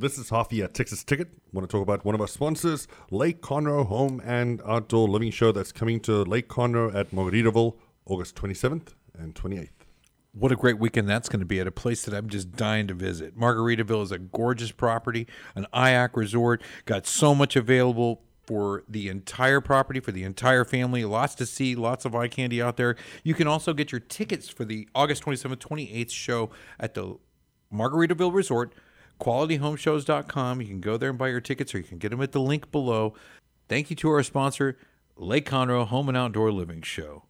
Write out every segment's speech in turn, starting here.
This is Hoffie at Texas Ticket. I want to talk about one of our sponsors, Lake Conroe Home and Outdoor Living Show that's coming to Lake Conroe at Margaritaville August 27th and 28th. What a great weekend that's going to be at a place that I'm just dying to visit. Margaritaville is a gorgeous property, an IAC resort, got so much available for the entire property, for the entire family. Lots to see, lots of eye candy out there. You can also get your tickets for the August 27th, 28th show at the Margaritaville Resort, qualityhomeshows.com. You can go there and buy your tickets, or you can get them at the link below. Thank you to our sponsor, Lake Conroe Home and Outdoor Living Show.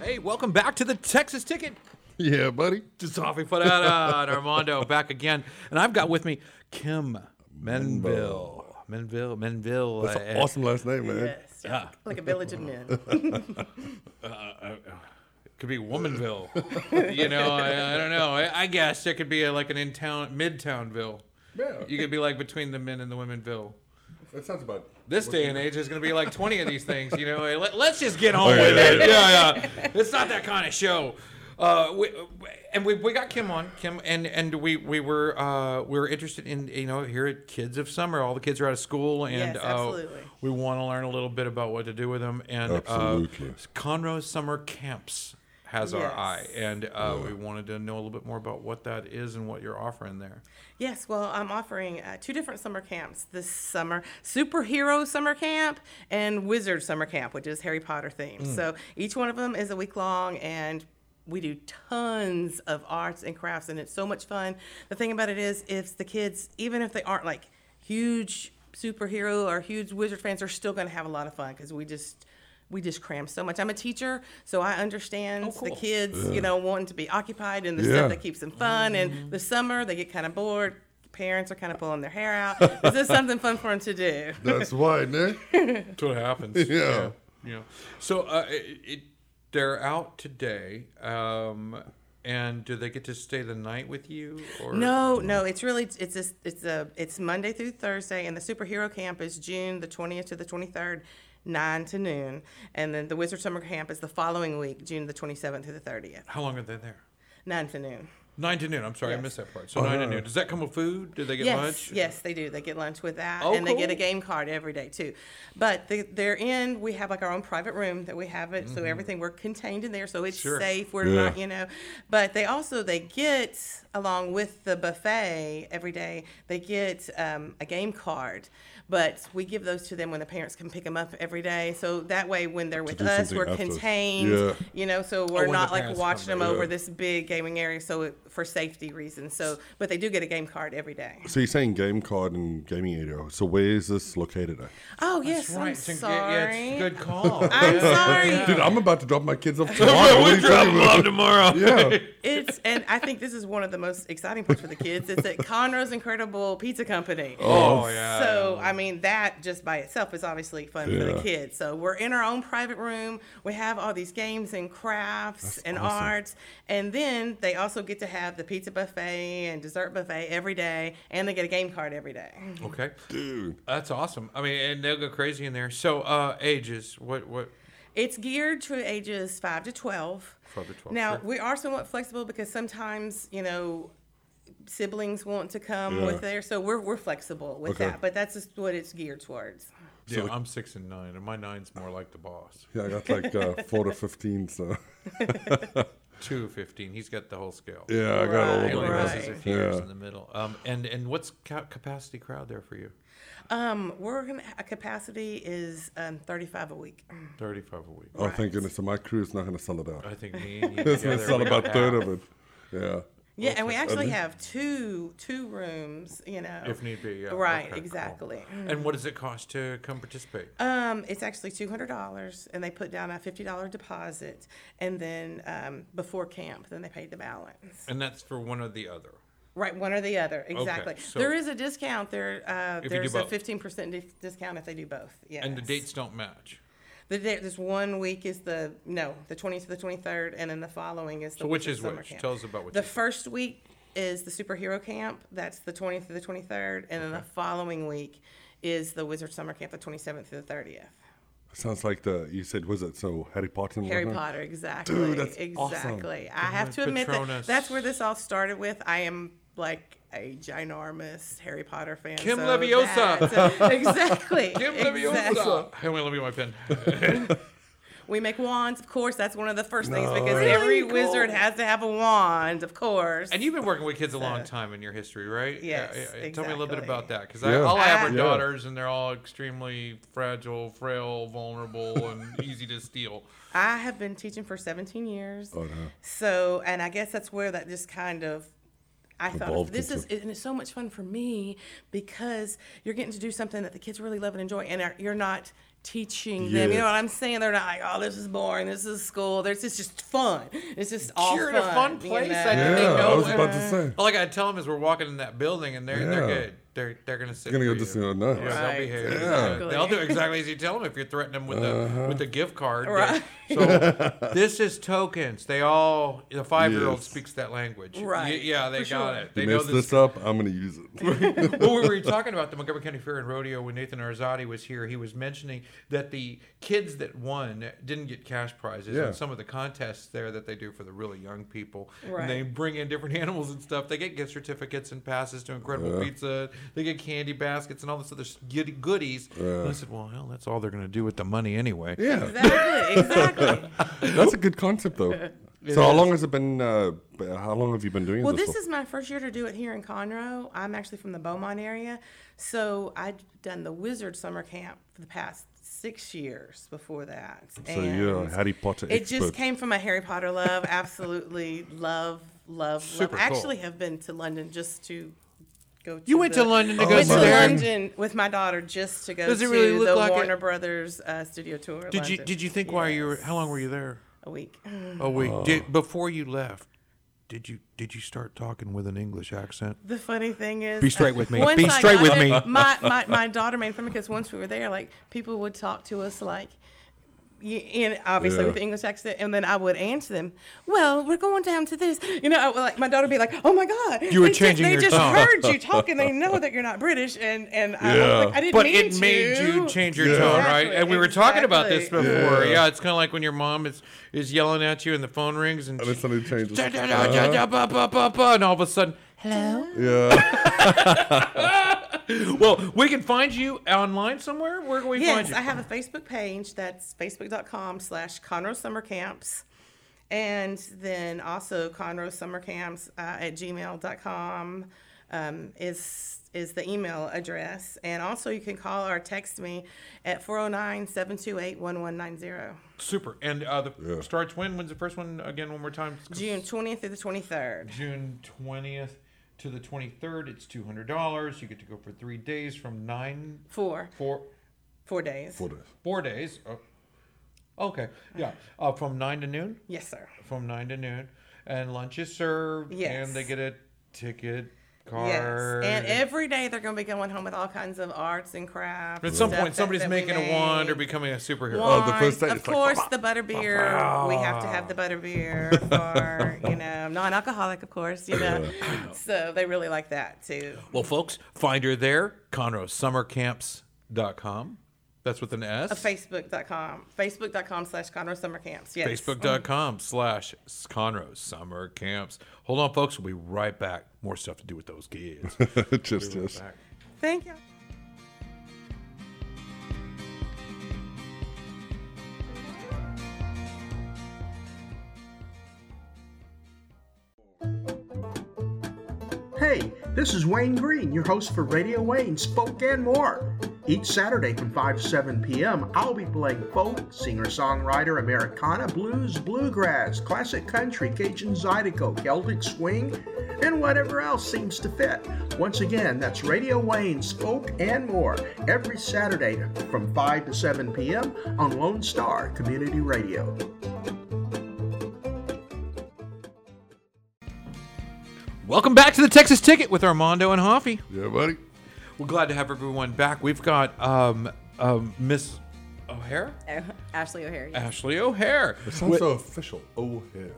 Hey, welcome back to the Texas Ticket. Yeah, buddy. Just Hoffie Fodata and Armando back again. And I've got with me Kim Menville. Menville, Menville. That's uh, an awesome last name, man. Yes. Yeah. Like a village of men. Uh, uh, uh, Could be Womanville. you know, I, I don't know. I, I guess it could be a, like an in town, midtownville. Yeah. You could be like between the men and the womenville. That sounds about This day and age, there's going to be like 20 of these things. You know, Let, let's just get on Okay, with yeah, it. Yeah, yeah. It's not that kind of show. Uh, we, and we, we got Kim on Kim and and we we were uh, we were interested in you know here at Kids of Summer all the kids are out of school and Yes, uh, absolutely. we want to learn a little bit about what to do with them and Absolutely. uh, Conroe Summer Camps has our eye and uh, we wanted to know a little bit more about what that is and what you're offering there. yes, well, I'm offering uh, two different summer camps this summer superhero summer camp and wizard summer camp, which is Harry Potter themed. So each one of them is a week long and we do tons of arts and crafts and it's so much fun. The thing about it is, if the kids, even if they aren't like huge superhero or huge wizard fans, are still going to have a lot of fun because we just we just cram so much. I'm a teacher, so I understand the cool. kids, you know, wanting to be occupied and the Yeah. stuff that keeps them fun. And the summer, they get kind of bored. Parents are kind of pulling their hair out. Is this something fun for them to do. That's why, man. That's what happens. Yeah. yeah. So uh, it, it, they're out today, um, and do they get to stay the night with you? Or No, no, it's really it's a, it's a it's Monday through Thursday, and the superhero camp is June the twentieth to the twenty third, nine to noon, and then the Wizard Summer Camp is the following week, June the twenty seventh through the thirtieth, How long are they there? nine to noon. Nine to noon. I'm sorry, I missed that part. So nine to noon. Does that come with food? Do they get yes, lunch? Yes, they do. They get lunch with that, Oh, and they get a game card every day too. But the, they're in. We have like our own private room that we have it, so everything we're contained in there, so it's Mm-hmm. Sure. safe. We're Yeah. not, you know. But they also they get along with the buffet every day. They get um, a game card. But we give those to them when the parents can pick them up every day. So that way, when they're with us, we're after. contained. Yeah. You know, so Oh, we're when the not like watching them over Yeah. this big gaming area. So it, for safety reasons. So, but they do get a game card every day. So you're saying game card and gaming area. So where is this located at? Oh yes, right. I'm sorry. Yeah, it's a good call. I'm Yeah. sorry. Dude, I'm about to drop my kids off tomorrow. what are you talking about? tomorrow. Yeah. It's and I think this is one of the most exciting parts for the kids. It's at Conroe's Incredible Pizza Company. Oh, oh yeah. So I mean that just by itself is obviously fun for the kids. So we're in our own private room. We have all these games and crafts and awesome. arts, and then they also get to have the pizza buffet and dessert buffet every day, and they get a game card every day. okay. Dude. That's awesome. I mean, and they'll go crazy in there. So uh, ages. What what? It's geared to ages five to twelve. Five to 12, Now sure. we are somewhat flexible because sometimes you know siblings want to come Yeah. with there, so we're we're flexible with Okay. that. But that's just what it's geared towards. Yeah, I'm six and nine, and my nine's more like the boss. Yeah, I got like uh, four to 15, so. Two fifteen. He's got the whole scale. Yeah, I got all Right, of Only them. right. misses a few years Yeah. in the middle. Um, and and what's ca- capacity crowd there for you? Um, we're gonna a capacity is um, thirty five a week. Thirty five a week. Oh, thank goodness. So my crew is not going to sell it out. I think me and you It's going to sell about got a third of it. Yeah. Yeah, and we actually have two two rooms. You know, if need be. Yeah. right, Okay, cool. exactly. And what does it cost to come participate? Um, it's actually two hundred dollars, and they put down a fifty dollar deposit, and then um, before camp, then they paid the balance. And that's for one or the other. Right, one or the other, exactly. so- there is a discount. There, uh, there's a fifteen percent discount if they do both. Yes. And the dates don't match. The date, this one week is the no, the twentieth to the twenty third, and then the following is the. So which Wizard is Summer which? Camp. Tell us about which The is first week is the superhero camp. That's the twentieth to the twenty third, and then the following week is the Wizard Summer Camp, the twenty seventh to the thirtieth. Sounds like the you said was it so Harry Potter and Harry whatnot? Potter, exactly. Dude, that's awesome. exactly. I have to admit that that's where this all started with. I am like a ginormous Harry Potter fan. Kim so Leviosa. that's- exactly. Kim exactly. Leviosa. Hey, wait, let me get my pen. We make wands, of course. That's one of the first things because Really? every Cool. wizard has to have a wand, of course. And you've been working with kids a long time in your history, right? Yes, Yeah, yeah, Tell me a little bit about that, because Yeah. all I have are Ah. Yeah. daughters, and they're all extremely fragile, frail, vulnerable, and easy to steal. I have been teaching for 17 years. Oh, no. So, and I guess that's where that just kind of. I thought this is and it's so much fun for me because you're getting to do something that the kids really love and enjoy, and are- you're not teaching them. You know what I'm saying? They're not like, oh, this is boring. This is school. This is just fun. It's just all You're in fun. a fun you place. know? I Yeah, They I know was it. about to say. All I gotta tell them is we're walking in that building, and they're they're Yeah. good. They're they're gonna sit. Gonna go you. just you nice. Yeah, they'll Right, behave. exactly. They'll do exactly as you tell them if you're threatening them with the uh-huh. with the gift card. Right. So this is tokens. They all the five year old Yes. speaks that language. Right, Y- Yeah, they for got sure. it. They You know mess this. this up, I'm gonna use it. well, we were talking about the Montgomery County Fair and Rodeo when Nathan Arzadi was here. He was mentioning that the kids that won didn't get cash prizes. Yeah. And some of the contests there that they do for the really young people. Right. And they bring in different animals and stuff. They get gift certificates and passes to Incredible Pizza. They get candy baskets and all this other s- goody- goodies. And I said, well, hell, that's all they're going to do with the money anyway. yeah, Exactly. Exactly. that's a good concept though. so how long has it been? Uh, how long have you been doing Well, this? this is my first year to do it here in Conroe. I'm actually from the Beaumont area. So I'd done the Wizard Summer Camp for the past six years before that. So you're a Harry Potter It just came from a Harry Potter love. Absolutely love, love, Super love. I cool. actually have been to London just to go to You went the- to London to Oh go went to there. London with my daughter just to go Does it to really look the like it? Warner Brothers uh, studio tour. Did you did you think while you were how long were you there? a week? A week. Did, before you left, did you did you start talking with an English accent? The funny thing is, Be straight with me. once Be I straight with there, me. My, my my daughter made fun because once we were there, like people would talk to us like. Y- In obviously Yeah. with the English accent, and then I would answer them. Well, we're going down to this, you know. Like my daughter would be like, "Oh my God, You were they just- changing They just tone." heard you talking. They know that you're not British, and and I, Yeah. was like, I didn't But mean it made to. you change your Yeah. tone, right? And we were talking about this before. Yeah. Yeah, it's kind of like when your mom is is yelling at you and the phone rings and And then suddenly changes. And all of a sudden, hello. Yeah. Well, we can find you online somewhere. Where can we find you? Yes. I have a Facebook page. That's facebook.com slash Conroe Summer Camps. And then also Conroe Summer Camps uh, at gmail.com um, is, is the email address. And also you can call or text me at 409 728 1190. Super. And uh, the Yeah. starts when? When's the first one again? One more time. June 20th through the 23rd. June twentieth to the twenty third. It's two hundred dollars. You get to go for three days from nine Four. four Four days. Four days. four days. Oh. Okay. Yeah. Uh, from nine to noon. Yes, sir. From nine to noon, and lunch is served. Yes. And they get a ticket Yes. And every day they're going to be going home with all kinds of arts and crafts. At some point, somebody's that we making a wand or becoming a superhero. Oh, the first day, Of it's like, course, "Bah, the butterbeer. We have to have the butterbeer for you know non-alcoholic, of course. You know, so they really like that too. Well, folks, find her there, ConroeSummerCamps.com. That's with an S. Uh, Facebook.com, Facebook.com slash Conroe Summer Camps. Yes. Facebook.com slash Conroe Summer Camps. Hold on, folks. We'll be right back. More stuff to do with those kids. just, just. Back. Thank you. Hey, this is Wayne Green, your host for Radio Wayne, Spoke and More. Each Saturday from 5 to 7 p.m., I'll be playing folk, singer songwriter, Americana, blues, bluegrass, classic country, Cajun Zydeco, Celtic swing, and whatever else seems to fit. Once again, that's Radio Wayne, Spoke and More, every Saturday from 5 to 7 p.m. on Lone Star Community Radio. Welcome back to the Texas Ticket with Armando and Hoffie. Yeah, buddy. We're glad to have everyone back. We've got um, um, Miss O'Hare, Oh, Ashley O'Hare. yes. Ashley O'Hare. It sounds so official. O'Hare.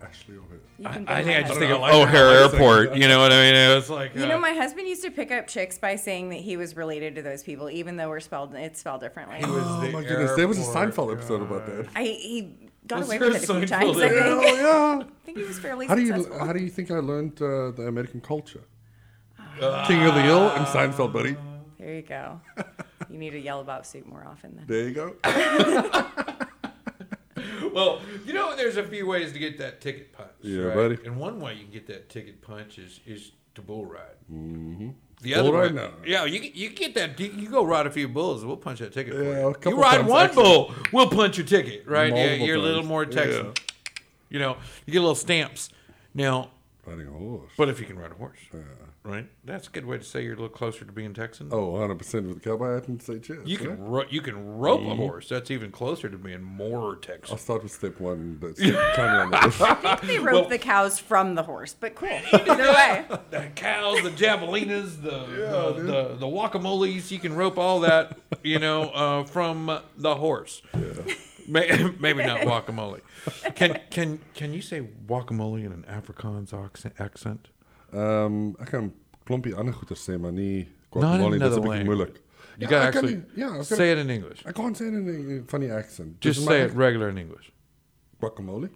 Ashley O'Hare. You I think I just think of like O'Hare that. Like Airport. You know what I mean? It's like You uh, know, my husband used to pick up chicks by saying that he was related to those people, even though we're spelled it's spelled differently. Oh the my goodness, there was a airport, Seinfeld episode about that. I he got Was away there with it a few times. I in think. Yeah. I think he was fairly How do you successful. how do you think I learned uh, the American culture? King of the Hill and Seinfeld, buddy. There you go. You need to yell about soup more often then. There you go. Well, you know, there's a few ways to get that ticket punch. Yeah, right? buddy. And one way you can get that ticket punch is is to bull ride. Mm-hmm. The Bull other way, now. yeah, you get- you get that. You, you go ride a few bulls, we'll punch that ticket Yeah, for you. You ride times, one actually. bull, we'll punch your ticket. Right? Yeah, you're a little more Texan. Yeah. You know, you get little stamps. Now, Riding a horse. but if you can ride a horse, right? That's a good way to say you're a little closer to being Texan. Oh, 100 percent with the cowboy hat and say cheers. You right? can ro- you can rope Mm-hmm. a horse. That's even closer to being more Texan. I'll start with step one. That's climbing on the horse. I think they rope the cows from the horse, but cool. Either way. the cows, the javelinas, the the, the the guacamoles. You can rope all that, you know, uh, from the horse. May- Maybe not guacamole. Can can can you say guacamole in an Afrikaans accent? accent? Um, ek kan klompie ander goeie sê, maar nie Not in guacamole, another dis 'n bietjie moeilik. You Ja, gotta actually nie- ja, ek kan- say it in English. Ek kan sê dit in 'n funny accent. Just Dis say it regular in English. Guacamole.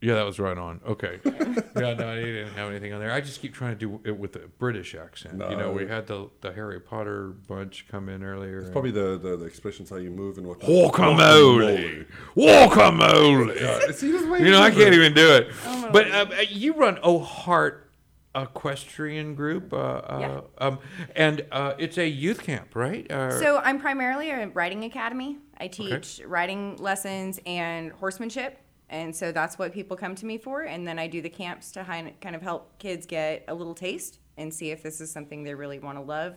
Yeah, that was right on. Okay. yeah, no, I didn't have anything on there. I just keep trying to do it with a British accent. you know, we had the, the Harry Potter bunch come in earlier. It's probably the, the, the expressions how you move and what. Guacamole. Guacamole. Yeah, see, You know, I can't even do it. Oh, but uh, uh, you run O'Heart Equestrian Group, uh, uh, Yeah. um, and uh, it's a youth camp, right? Uh, So I'm primarily a riding academy. I teach riding lessons and horsemanship. And so that's what people come to me for. And then I do the camps to kind of help kids get a little taste and see if this is something they really want to love.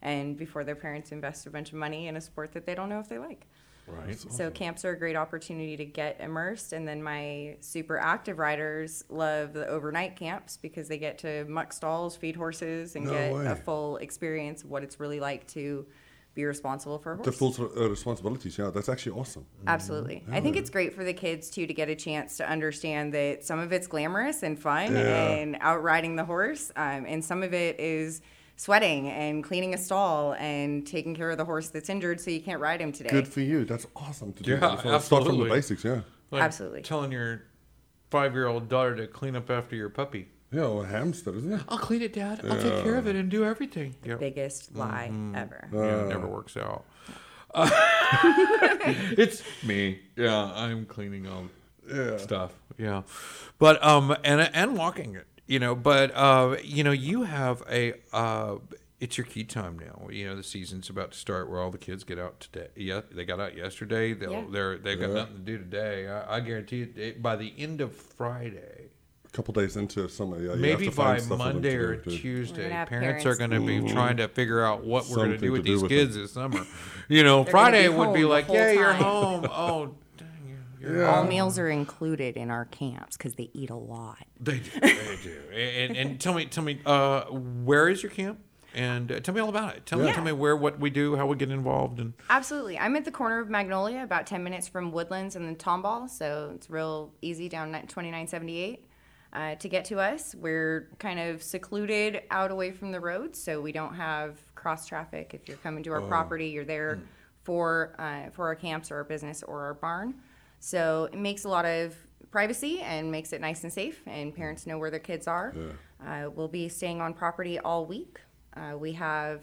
And before their parents invest a bunch of money in a sport that they don't know if they like. Right. So camps are a great opportunity to get immersed, and then my super active riders love the overnight camps because they get to muck stalls, feed horses, and No get way. a full experience of what it's really like to be responsible for a horse. The full uh, responsibilities. Yeah, that's actually awesome. Absolutely. I think it's great for the kids too to get a chance to understand that some of it's glamorous and fun Yeah. and out riding the horse, um, and some of it is sweating and cleaning a stall and taking care of the horse that's injured so you can't ride him today. Good for you. That's awesome to do. Yeah, that. So Start from the basics. Yeah. Like Absolutely. Telling your five year old daughter to clean up after your puppy. Yeah, or a hamster, isn't it? I'll clean it, Dad. I'll take care of it and do everything. Yeah. Biggest lie ever. Yeah, it never works out. Uh, it's me. Yeah, I'm cleaning all stuff. Yeah, but um, and and walking it. You know, but uh, you know, you have a uh, it's your key time now. You know, the season's about to start where all the kids get out today. Yeah, they got out yesterday. They'll, Yeah. They're they've got nothing to do today. I, I guarantee you, it, by the end of Friday. A couple days into summer, yeah. you have Maybe to find by stuff Monday or do. Tuesday, gonna parents, are going to be trying to figure out what we're going to do with do these with kids them. this summer. You know, Friday be would be like, whole yeah, you're home. Oh, dang, you're, you're All meals are included in our camps because they eat a lot. They do, they do. And, and tell me, tell me, uh, where is your camp? And uh, tell me all about it. Tell me, tell me where, what we do, how we get involved, and Absolutely. I'm at the corner of Magnolia, about 10 minutes from Woodlands and then Tomball, so it's real easy down ni- 2978 uh, to get to us. We're kind of secluded out away from the road, so we don't have cross traffic. If you're coming to our property, you're there for uh, for our camps or our business or our barn. So it makes a lot of privacy and makes it nice and safe, and parents know where their kids are. Uh, we'll be staying on property all week. Uh, we have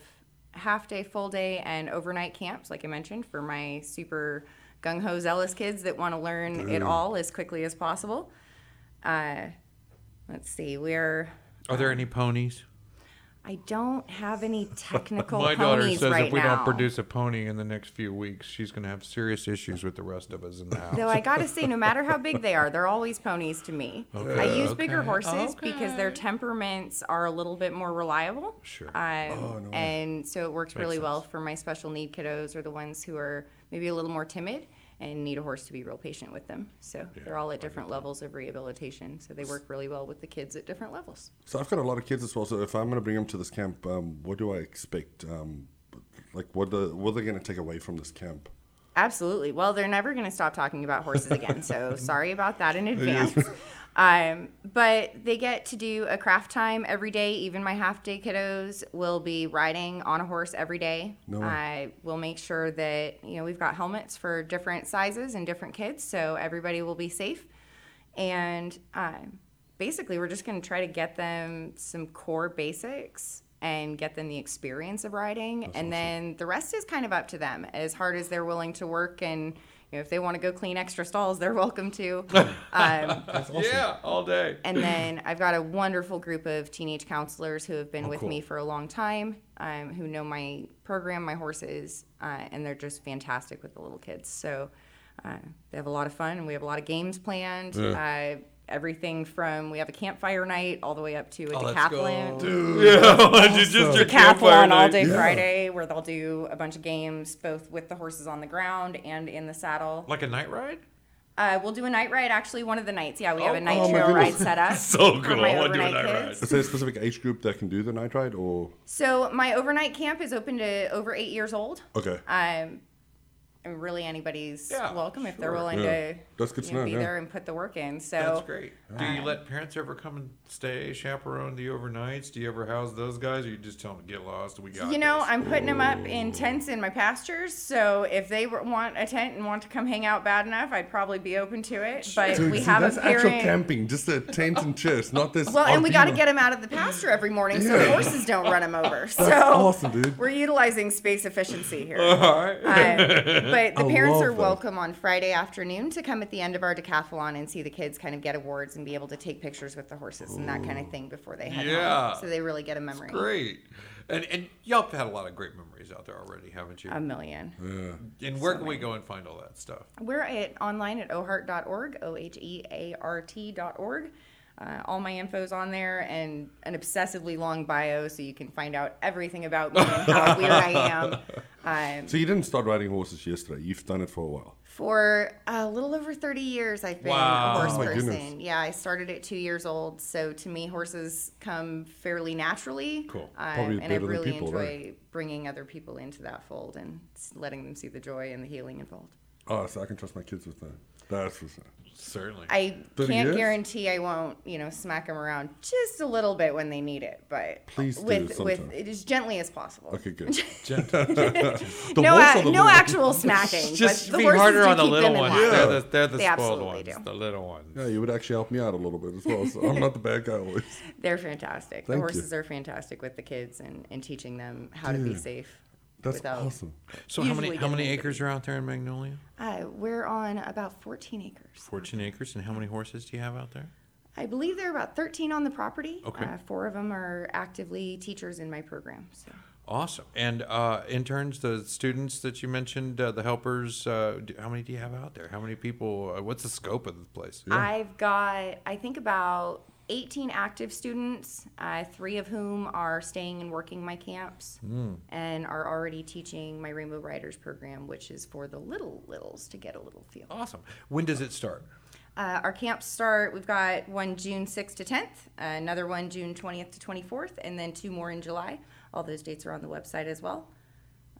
half day, full day, and overnight camps, like I mentioned, for my super gung ho zealous kids that want to learn it all as quickly as possible. Uh, let's see, we're. are there any ponies? I don't have any technical My daughter says right if we now. don't produce a pony in the next few weeks, she's going to have serious issues with the rest of us in the house. Though I gotta say, no matter how big they are, they're always ponies to me. I use bigger okay, horses because their temperaments are a little bit more reliable. Sure. Um, and so it works really well for my special need kiddos or the ones who are maybe a little more timid. And need a horse to be real patient with them. So they're all at different levels of rehabilitation. So they work really well with the kids at different levels. So I've got a lot of kids as well. So if I'm going to bring them to this camp, um, what do I expect? Um, like, what the what are they going to take away from this camp? Absolutely. Well, they're never going to stop talking about horses again. So sorry about that in advance. Um, but they get to do a craft time every day. Even my half day kiddos will be riding on a horse every day. No. I will make sure that, you know, we've got helmets for different sizes and different kids. So everybody will be safe. And um, basically, we're just going to try to get them some core basics and get them the experience of riding. and then the rest is kind of up to them. As hard as they're willing to work and you know, if they want to go clean extra stalls, they're welcome to. Um, Yeah, all day. and then I've got a wonderful group of teenage counselors who have been with cool. me for a long time, um, who know my program, my horses, uh, and they're just fantastic with the little kids. So uh, they have a lot of fun, and we have a lot of games planned. Uh, everything from we have a campfire night all the way up to a decathlon. Yeah, just your Decathlon all day Yeah. Friday, where they'll do a bunch of games, both with the horses on the ground and in the saddle. Like a night ride? Uh, we'll do a night ride actually one of the nights. Yeah, we have a night oh trail ride set up. So for cool. my I wanna do a overnight night ride. kids. Is there a specific age group that can do the night ride, or So my overnight camp is open to over eight years old. okay? Um, and really anybody's Yeah, welcome if they're willing Yeah. to That's good to you know, know, be yeah. there and put the work in. So That's great. Do you let parents ever come and stay, chaperone the overnights? Do you ever house those guys, or you just tell them to get lost? We got You know, this? I'm putting them up in tents in my pastures. So if they want a tent and want to come hang out bad enough, I'd probably be open to it. But Dude, we see, have that's a parent. actual camping, just a tent and chairs, not this. Well, and we got to get them out of the pasture every morning so the horses don't run them over. So awesome, dude. we're utilizing space efficiency here. All right. Um, but the I parents love are that. welcome on Friday afternoon to come at the end of our decathlon and see the kids kind of get awards and be able to take pictures with the horses and that kind of thing before they head Yeah. home. So they really get a memory. Great. And and y'all have had a lot of great memories out there already, haven't you? A million. Yeah. and where can we go and find all that stuff? We're at online at oheart.org, O H E A R T.org. Uh, all my info's on there and an obsessively long bio so you can find out everything about me and how weird I am. Um, So you didn't start riding horses yesterday. You've done it for a while. For a little over 30 years, I've been Wow. a horse Oh person. goodness. Yeah, I started at two years old, so to me, horses come fairly naturally. Cool. Um, Probably and I really people, enjoy right? bringing other people into that fold and letting them see the joy and the healing involved. Oh, so I can trust my kids with that. That's for sure. Certainly. I 30 can't guarantee I won't, you know, smack them around just a little bit when they need it, but Please do with with sometime. as gently as possible. Okay, good. Uh, the no, horse a- no actual smacking. Just but the be horses harder on the keep little them in ones. line. They're the, they're the They spoiled absolutely ones. do. The little ones. Yeah, you would actually help me out a little bit as well. So I'm not the bad guy always. They're fantastic. Thank the you. horses are fantastic with the kids and, and teaching them how to be safe. That's without, awesome. So how many how many acres are out there in Magnolia? Uh, we're on about 14 acres. 14 acres. And how many horses do you have out there? I believe there are about 13 on the property. Okay. Uh, four of them are actively teachers in my program. So. Awesome. And uh, interns, the students that you mentioned, uh, the helpers, uh, d- how many do you have out there? How many people? Uh, what's the scope of the place? I've got, I think, about 18 active students, uh, three of whom are staying and working my camps and are already teaching my Rainbow Riders program, which is for the little littles to get a little feel. Awesome. When does it start? Uh, our camps start, we've got one June 6th to 10th, another one June 20th to 24th, and then two more in July. All those dates are on the website as well.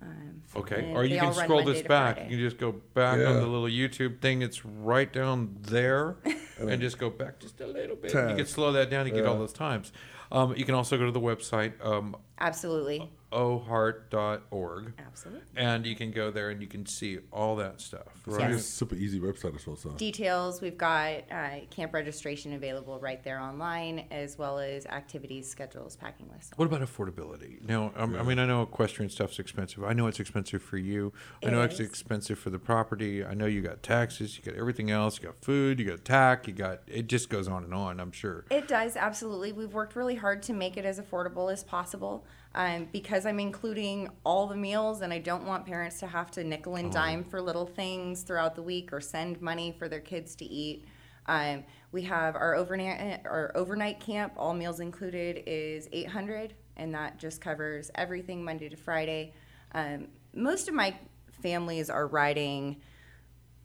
Um, Okay. Or you can scroll this back. Friday. You can just go back Yeah. on the little YouTube thing. It's right down there, and just go back just a little bit. You can slow that down to get all those times. Um, you can also go to the website um, Absolutely. oheart.org, Absolutely. and you can go there and you can see all that stuff. It's Right. a super easy website as well. So Details, we've got uh, camp registration available right there online, as well as activities, schedules, packing lists. What about affordability? Now, um, I mean, I know equestrian stuff's expensive. I know it's expensive for you. I It know it's expensive for the property. I know you got taxes, you got everything else, you got food, you got tack, you got it. Just goes on and on. I'm sure. It does, absolutely. We've worked really hard to make it as affordable as possible. Um, because I'm including all the meals and I don't want parents to have to nickel and dime for little things throughout the week or send money for their kids to eat. Um, we have our overnight our overnight camp, all meals included, is 800, and that just covers everything Monday to Friday. Um, most of my families are riding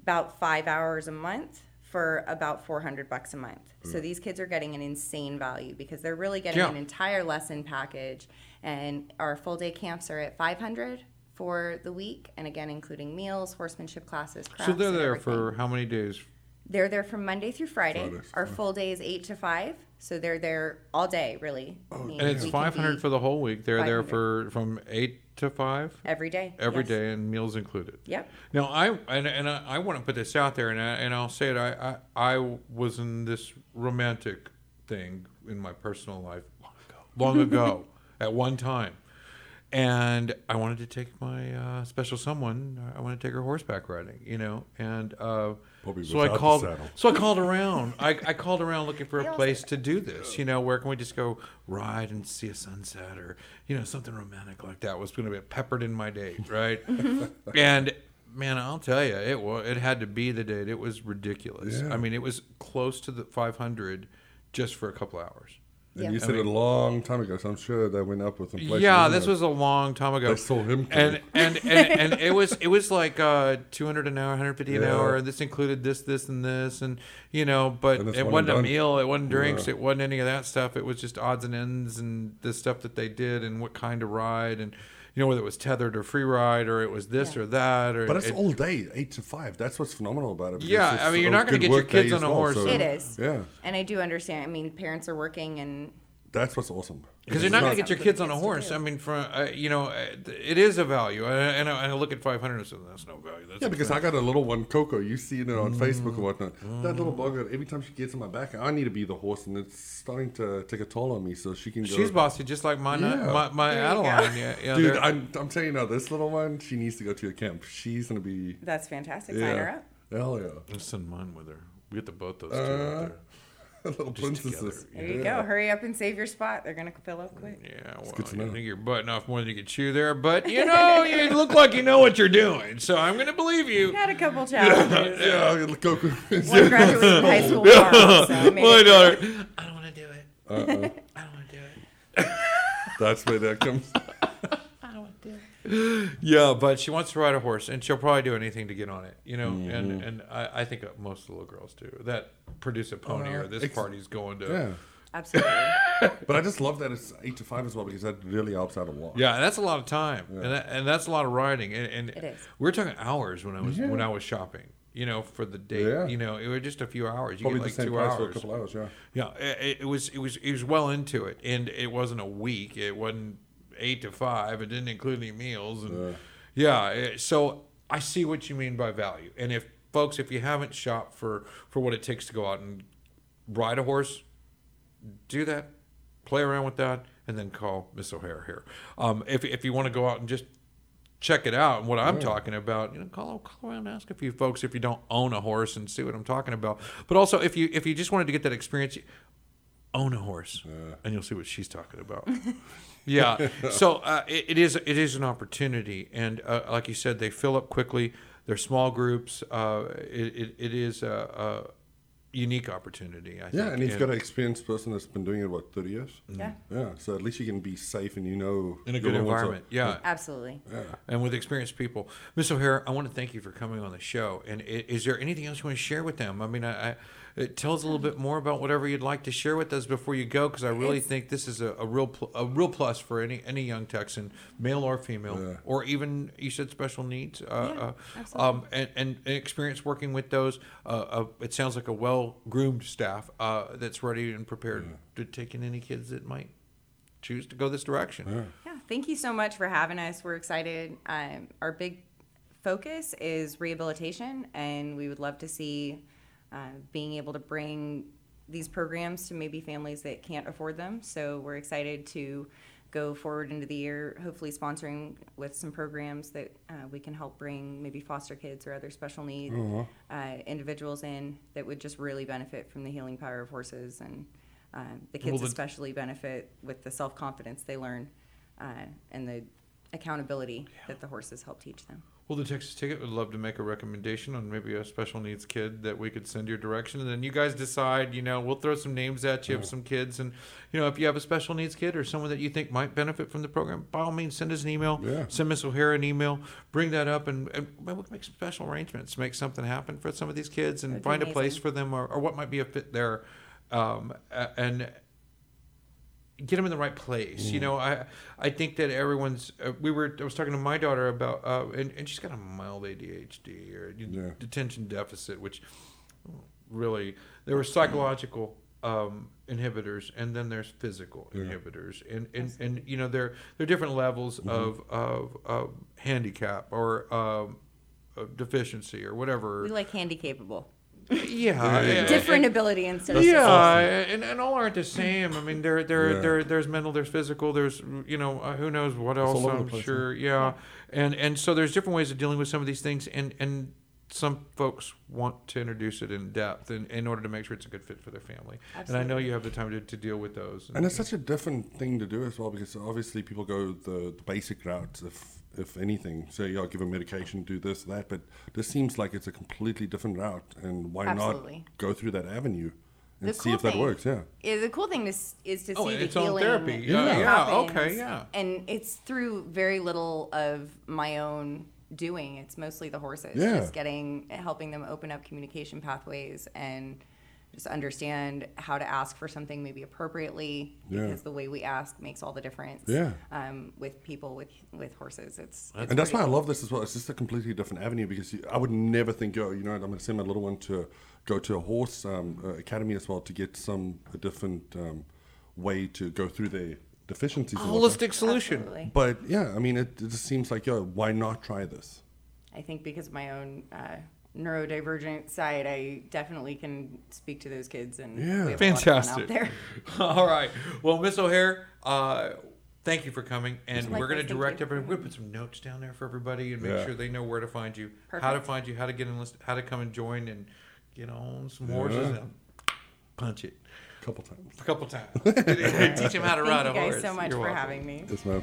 about five hours a month for about 400 bucks a month. So mm. these kids are getting an insane value because they're really getting Yeah. an entire lesson package. And our full day camps are at 500 for the week, and again, including meals, horsemanship classes. So they're there for how many days? They're there from Monday through Friday. Fridays, Our full day is 8 to 5. So they're there all day, really. I mean, And it's we can five hundred be for the whole week. They're there 500. for from eight to five every day. every yes. day, and meals included. Yep. Now I and, and I, I want to put this out there, and I, and I'll say it. I, I I was in this romantic thing in my personal life long ago, long ago at one time, and I wanted to take my uh, special someone. I wanted to take her horseback riding, you know, and uh, Probably so I called. So I called around. I, I called around looking for a place to do this. You know, where can we just go ride and see a sunset, or you know, something romantic like that was going to be peppered in my date, right? Mm-hmm. and man, I'll tell you, it was it had to be the date. It was ridiculous. Yeah. I mean, it was close to the 500 just for a couple hours. And Yeah. you said it a long time ago, so I'm sure that went up with inflation. yeah, this it? was a long time ago. They saw him and coming. and, and and it was it was like uh, 200 an hour, 150 an hour. And this included this, this, and this, and you know, but it wasn't and a meal. It wasn't drinks. Yeah. It wasn't any of that stuff. It was just odds and ends and the stuff that they did and what kind of ride and you know whether it was tethered or free ride or it was this Yeah. or that or But it's it- all day, eight to five. That's what's phenomenal about it. because Yeah, I mean, you're not gonna get your kids on a well, horse. so- It is. Yeah, And I do understand. I mean, parents are working and that's what's awesome. Because you're not going to get your kids on a horse. I mean, for uh, you know, uh, it is a value, and, and, I- and I look at 500 and say that's no value. That's Yeah, because I got a little one, Coco. You see it Mm. on Facebook or whatnot. That little bugger, every time she gets on my back, I need to be the horse, and it's starting to take a toll on me. So she can go. she's bossy, just like my Yeah. my, my There you go. Adeline. Yeah, yeah, Dude, I'm, I'm telling you now, this little one, she needs to go to a camp. She's gonna be. that's fantastic. Sign her Yeah. up. Hell yeah. Let's send mine with her. We get the both those two Uh, out there. little princesses. together. There you Yeah. go. Hurry up and save your spot. They're gonna fill up quick. Yeah, well, good to I know. think you're butting off more than you can chew there, but you know, you look like you know what you're doing, so I'm going to believe you. Had a couple challenges. Yeah, Coco. One graduated from high school tomorrow, so I made My daughter, I don't want to do it. Uh-uh. I don't want to do it. That's where that comes. Yeah, but she wants to ride a horse, and she'll probably do anything to get on it. You know, Mm-hmm. and and I, I think most of the little girls do that. Produce a pony, or this ex- party's going to. Yeah. Absolutely. But I just love that it's eight to five as well because that really helps out a lot. Yeah, that's a lot of time, and that, and that's a lot of riding, and, and It is. we're talking hours when I was when I was shopping. You know, for the day. Yeah. You know, it was just a few hours. You Probably get the like same two price hours. for a couple hours. Yeah. Yeah, it, it was it was it was well into it, and it wasn't a week. It wasn't eight to five. It didn't include any meals, and yeah. it- so I see what you mean by value. And if folks, if you haven't shopped for for what it takes to go out and ride a horse, do that, play around with that, and then call Miss O'Hare here. Um, if if you want to go out and just check it out and what I'm talking about, you know, call, call around and ask a few folks if you don't own a horse and see what I'm talking about. But also if you if you just wanted to get that experience, own a horse and you'll see what she's talking about. yeah. So uh, it, it is it is an opportunity, and uh, like you said, they fill up quickly. They're small groups. Uh, it, it, it is a, a unique opportunity. I think. Yeah, and he's got an experienced person that's been doing it what thirty years. Yeah. Yeah, so at least you can be safe and you know in a good little ones are- environment. Yeah. Absolutely. and with experienced people. Miss O'Hara, I want to thank you for coming on the show. And i- is there anything else you want to share with them? I mean, I, I it tells a little bit more about whatever you'd like to share with us before you go, because I really It's- think this is a, a real pl- a real plus for any any young Texan, male or female, Yeah. or even you said special needs. Uh, Yeah, uh, absolutely. um, and, and, and experience working with those. Uh, uh, it sounds like a well groomed staff uh, that's ready and prepared to take in any kids that might choose to go this direction. Yeah, thank you so much for having us. We're excited. Um, our big focus is rehabilitation, and we would love to see uh, being able to bring these programs to maybe families that can't afford them. So we're excited to go forward into the year, hopefully sponsoring with some programs that uh, we can help bring maybe foster kids or other special need uh, individuals in that would just really benefit from the healing power of horses and uh, the kids Well, the- especially benefit with the self confidence they learn uh, and the accountability that the horses help teach them. Well, the Texas Ticket would love to make a recommendation on maybe a special needs kid that we could send your direction, and then you guys decide. You know, we'll throw some names at you of some kids, and you know, if you have a special needs kid or someone that you think might benefit from the program, by all means, send us an email. Yeah. Send Miss O'Hara an email. Bring that up, and, and maybe we can make some special arrangements, make something happen for some of these kids, and That'd find a place for them, or, or what might be a fit there, um, and get them in the right place. You know, I I think that everyone's. Uh, we were. I was talking to my daughter about, uh, and and she's got a mild ADHD or Yeah. attention deficit, which really there were psychological um, inhibitors, and then there's physical inhibitors, and and and you know there there are different levels of, of of handicap or um, of deficiency or whatever. We like handy capable. Yeah, yeah, Different ability instead of yeah, and, and all aren't the same. I mean, there there Yeah. there there's mental, there's physical, there's you know uh, who knows what else. all over the I'm place, sure, yeah. and and so there's different ways of dealing with some of these things, and and some folks want to introduce it in depth in, in order to make sure it's a good fit for their family. And I know you have the time to, to deal with those. And it's such a different thing to do as well because obviously people go the, the basic route, if if anything. So yeah, give them medication, do this, that. But this seems like it's a completely different route, and why Absolutely. not go through that avenue and The see cool if that thing works? Yeah. is- the cool thing is, is to Oh, see the its own healing therapy. Yeah, that yeah, okay, yeah. And it's through very little of my own doing. It's mostly the horses. Yeah. Just getting, helping them open up communication pathways and just understand how to ask for something maybe appropriately Yeah. because the way we ask makes all the difference. Yeah. Um, with people with with horses, it's, and that's pretty why I love this as well. It's just a completely different avenue because you, I would never think, oh, you know, I'm going to send my little one to go to a horse um, uh, academy as well to get some a different um, way to go through their deficiencies. and whatnot. holistic solution. Absolutely. But yeah, I mean, it, it just seems like, yo, why not try this? I think because of my own uh, neurodivergent side, I definitely can speak to those kids and Yeah. we have a lot of fun Fantastic. out there. All right. Well, Miss O'Hare, uh, thank you for coming, and we're going to direct you. everybody. We're going to put some notes down there for everybody and make Yeah. sure they know where to find you, how to find you, how to get enlisted, how to come and join, and get on some horses Yeah. and punch it A couple times. a couple times. Teach them how to ride a Thank you guys so much You're for welcome. having me. Yes, ma'am.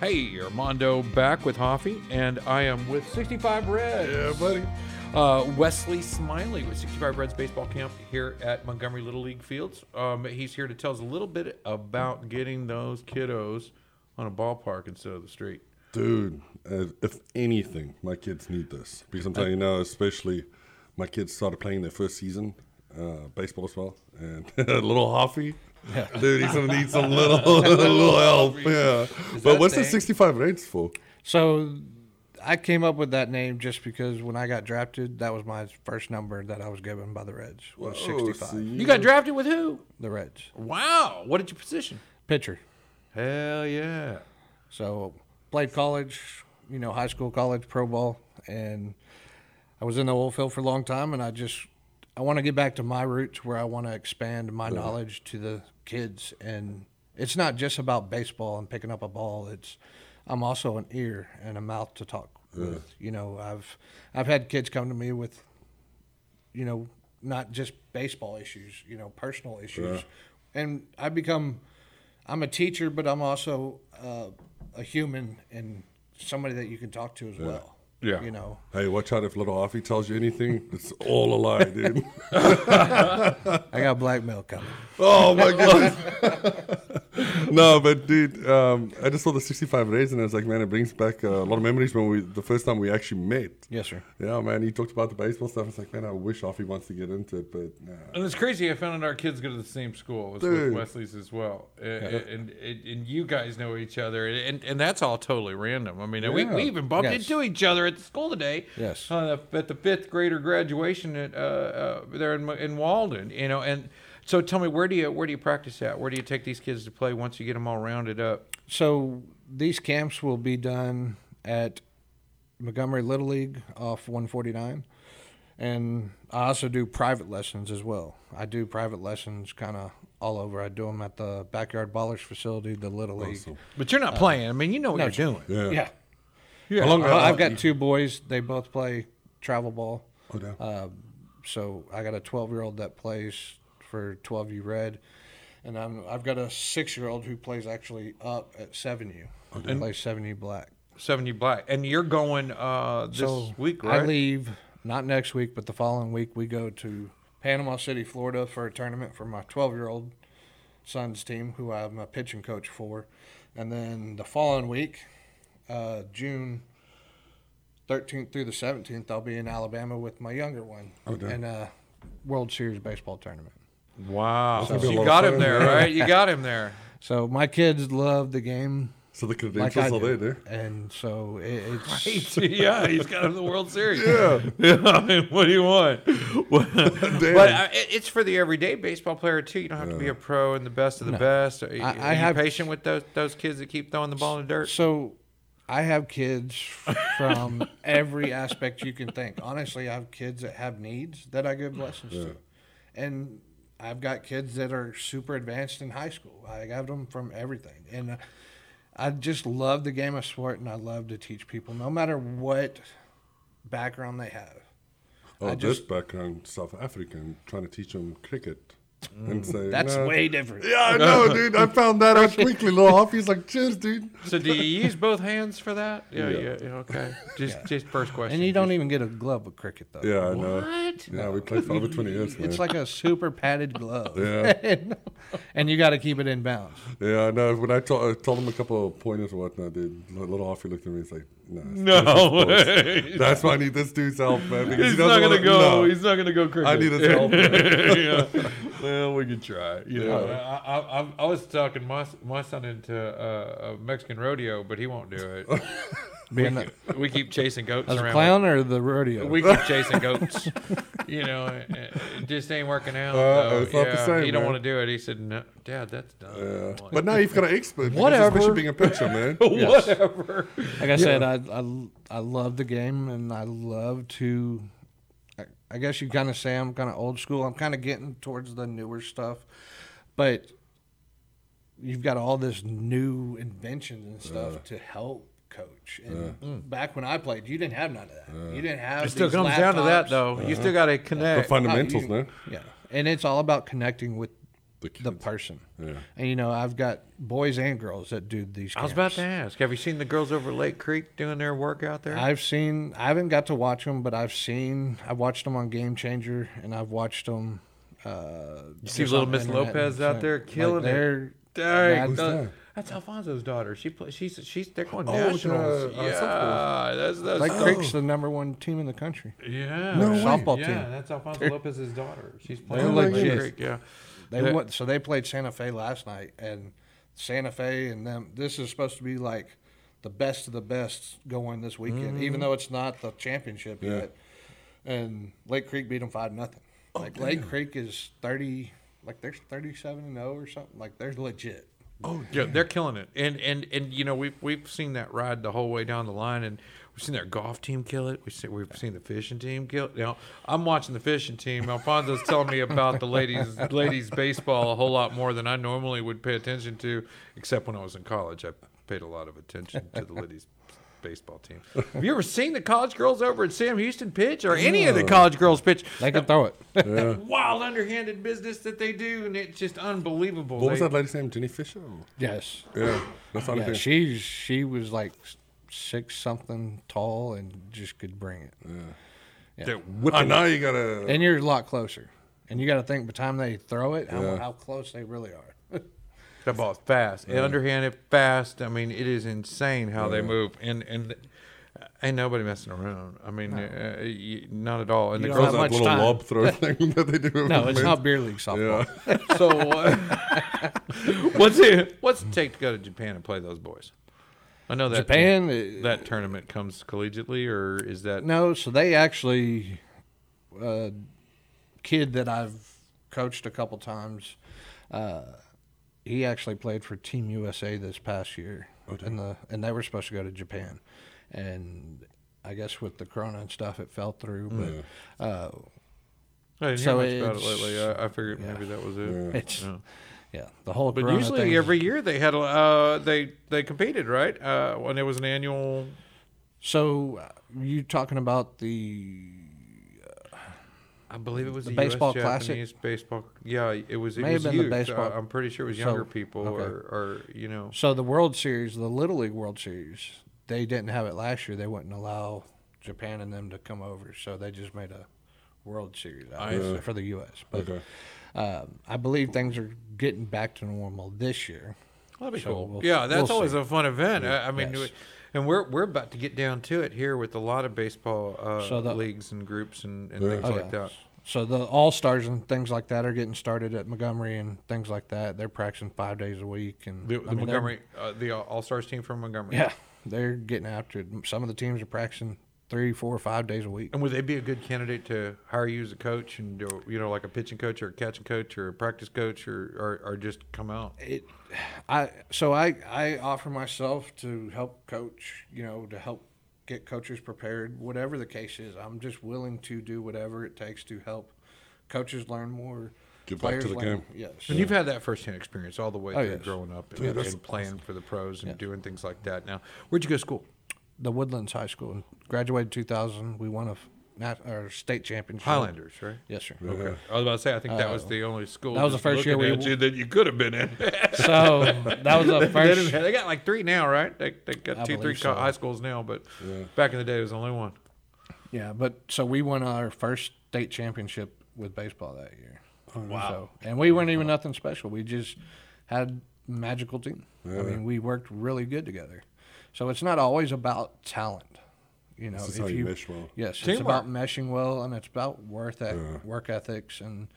Hey, Armando back with Hoffie, and I am with 65 Reds. Yeah, buddy. Uh, Wesley Smiley with 65 Reds baseball camp here at Montgomery Little League Fields. Um, he's here to tell us a little bit about getting those kiddos on a ballpark instead of the street. Dude, uh, if anything, my kids need this because I'm telling you now, especially my kids started playing their first season uh, baseball as well, and a little Hoffie. Dude, he's gonna need some little little help. Yeah, that but what's the 65 Reds for? So I came up with that name just because when I got drafted, that was my first number that I was given by the Reds was Oh, 65. so You got drafted with who? The Reds Wow. What did you position? pitcher. Hell yeah. So played college, you know, high school, college, pro ball, and I was in the oil field for a long time, and I just I want to get back to my roots where I want to expand my knowledge to the kids, and it's not just about baseball and picking up a ball. It's I'm also an ear and a mouth to talk with. You know, I've I've had kids come to me with, you know, not just baseball issues, you know, personal issues, and I become I'm a teacher, but I'm also uh, a human and somebody that you can talk to as well. Yeah. You know, Hey, watch out if little Hoffie tells you anything. It's all a lie, dude. I got blackmail coming. oh my goodness. no, but dude, um, I just saw the 65 Reds and I was like, man, it brings back uh, a lot of memories when we the first time we actually met. Yes, sir. Yeah, man, he talked about the baseball stuff. It's like, man, I wish Hoffie wants to get into it, but nah. And it's crazy. I found out our kids go to the same school as with Wesley's as well, Uh, and, and and you guys know each other, and and that's all totally random. I mean, we, Yeah. we even bumped Yes. into each other at the school today. Yes. uh, at the fifth grader graduation at uh, uh, there in in Walden, you know, and So tell me, where do you where do you practice at? Where do you take these kids to play once you get them all rounded up? So these camps will be done at Montgomery Little League off 149, and I also do private lessons as well. I do private lessons kind of all over. I do them at the backyard ballers facility, the Little League. Awesome. But you're not playing. I mean, you know what no, you're doing. Yeah. Yeah. Yeah. How long- uh, I've got two boys. They both play travel ball. Oh, damn. Uh, so I got a 12 year old that plays for 12U Red, and I'm, I've got a six year old who plays actually up at 7U. He plays 7U Black. Seventy black, and you're going uh, this so week, right? I leave not next week, but the following week we go to Panama City, Florida for a tournament for my 12 year old son's team, who I'm a pitching coach for, and then the following week, uh, June 13th through the 17th, I'll be in Alabama with my younger one Okay. in a World Series baseball tournament. Wow, That's gonna be a you got him fun, there, right? You got him there. So my kids love the game. So the Like credentials I are do. there, there. And so it, it's yeah, he's got him the World Series. Yeah. I mean, what do you want? but uh, it's for the everyday baseball player too. You don't have to be a pro and the best of the best. Are, I- are I you have- patient with those those kids that keep throwing the ball in the dirt. So I have kids from every aspect you can think. Honestly, I have kids that have needs that I give lessons to. And I've got kids that are super advanced in high school. I have them from everything. And I just love the game of sport and I love to teach people no matter what background they have. Oh, I this just- background, South African, trying to teach them cricket. And mm. say, That's nah. way different. Yeah, I know, dude. I found that out quickly. Little Hoffie's like, cheers, dude. So do you use both hands for that? Yeah, Yeah. yeah, yeah, okay. Just just first question. And you don't even get a glove with cricket though. Yeah, I know. What? Yeah, we played for over 20 years, man. It's like a super padded glove. Yeah. and, and you got to keep it in bounds. Yeah, I know. When I told, I told him a couple of pointers or whatnot, dude, little Hoffie looked at me and was like, nah. No way. That's why I need this dude's help, man. Because He's he doesn't gonna wanna- go. no. He's not gonna go cricket. I need his help. man. yeah. Well, we could try. You know, Yeah. I, I, I, I was talking my my son into uh, a Mexican rodeo, but he won't do it. we, Being keep, we keep chasing goats As a around. clown or the rodeo? We keep chasing goats. you know, it, it just ain't working out. Uh, so, it's not the yeah, same, he don't want to do it. He said, no, "Dad, that's done." Yeah. Like, But now you've got an expert. because Whatever. Especially being a pitcher, man. Whatever. Like I said, I, I, I love the game and I love to. I, I guess you kind of say I'm kind of old school. I'm kind of getting towards the newer stuff, but you've got all this new inventions and stuff to help coach. And mm. back when I played, you didn't have none of that. You didn't have. It still these comes down to that, laptops. though. You still got to connect The fundamentals, oh, you- man. Yeah, and it's all about connecting with The the person. Yeah. And you know, I've got boys and girls that do these. I was about to ask. Have you seen the girls over Lake Creek doing their work out there? I've seen. I haven't got to watch them, but I've seen. I've watched them on Game Changer, and I've watched them. Uh, You see just little Miss Lopez out stuff. there Like, killing it. they're, Dang, That's- uh, that? that's Alfonso's daughter. She play, she's she's they're going Oh, nationals. the, uh, yeah, that's that's Like Oh. Creek's the number one team in the country. yeah. No way. Softball yeah, that's Alfonso Lopez's daughter. She's They're playing Lake. Creek. Yeah, They went, so they played Santa Fe last night, and Santa Fe and them. This is supposed to be like the best of the best going this weekend, Mm-hmm. even though it's not the championship Yeah. yet. And Lake Creek beat them five nothing. Oh, Like Lake Creek is thirty, like they're thirty-seven and zero or something. Like they're legit. Oh, yeah, they're killing it, and and and you know we've we've seen that ride the whole way down the line, and we've seen their golf team kill it. We've seen we've seen the fishing team kill. It. You know, I'm watching the fishing team. Alfonso's telling me about the ladies ladies baseball a whole lot more than I normally would pay attention to, except when I was in college. I paid a lot of attention to the ladies. Baseball team. Have you ever seen the college girls over at Sam Houston pitch, or any of the college girls pitch? They can throw it. That wild underhanded business that they do, and it's just unbelievable. What was that lady's name? Jenny Fisher? yes. Yeah. That's not Yeah, yeah, she's she was like six something tall and just could bring it. they're I know you gotta. And you're a lot closer. And you got to think by the time they throw it, how, Yeah. how close they really are. That ball's fast, underhanded, fast. I mean, it is insane how they move, and and ain't nobody messing around. I mean, uh, y not at all. And the girls, don't that have much little time. lob throw thing that they do. No, it's not beer league softball. Yeah. so uh, what's it? What's it take to go to Japan and play those boys? I know that Japan, uh, that tournament comes collegiately, or is that no, so they actually, uh, kid that I've coached a couple times. Uh, he actually played for Team USA this past year, in the and they were supposed to go to Japan, and I guess with the Corona and stuff, it fell through. But uh, I didn't So hear much about it lately. I, I figured maybe that was it. it's Yeah. Yeah, the whole. But Corona usually thing- every year they had a- uh, they they competed right uh, when there was an annual. So uh, you talking about the? I believe it was The the, baseball US classic? Japanese baseball. Yeah, it was. It May have was been the baseball- Uh, I'm pretty sure it was So- younger people okay. or, or you know. So the World Series, the Little League World Series, they didn't have it last year. They wouldn't allow Japan and them to come over, so they just made a World Series out of for the U.S. But Okay. Um, I believe things are getting back to normal this year. That'd be So cool. we'll- yeah, that's we'll always see. a fun event. I, I mean, Yes. and we're we're about to get down to it here with a lot of baseball uh, So the- leagues and groups and, and Yeah. things Oh, like yeah. that. So the All Stars and things like that are getting started at Montgomery and things like that. They're practicing five days a week, and The, I the mean, Montgomery, uh, the All Stars team from Montgomery. Yeah, they're getting after it. Some of the teams are practicing three, four, five days a week. And would they be a good candidate to hire you as a coach and do, you know like a pitching coach or a catching coach or a practice coach or or, or just come out? it i so i i offer myself to help coach you know to help get coaches prepared whatever the case is i'm just willing to do whatever it takes to help coaches learn more Get back to the learn- game. yes And you've had that firsthand experience all the way Oh, through yes. growing up and, Dude, and playing for the pros and Yeah. doing things like that. Now, where'd you go to school? The woodlands high school graduated 2000 we won a f- nat- or state championship Highlanders, right? yes sir Okay. I was about to say, I think that was uh, the only school. that was the just first year looking we- at you that you could have been in. so that was the they, first didn't have- they got like three now, right? They, they got I two, three believe co- so. high schools now, but back in the day, it was only one. Yeah, but so we won our first state championship with baseball that year. Oh, wow! So, and we weren't even nothing special. We just had a magical team. I mean, we worked really good together. So it's not always about talent. You know, This is if how you you mesh well. yes, Teamwork. it's about meshing well, and it's about work eth- work ethics, and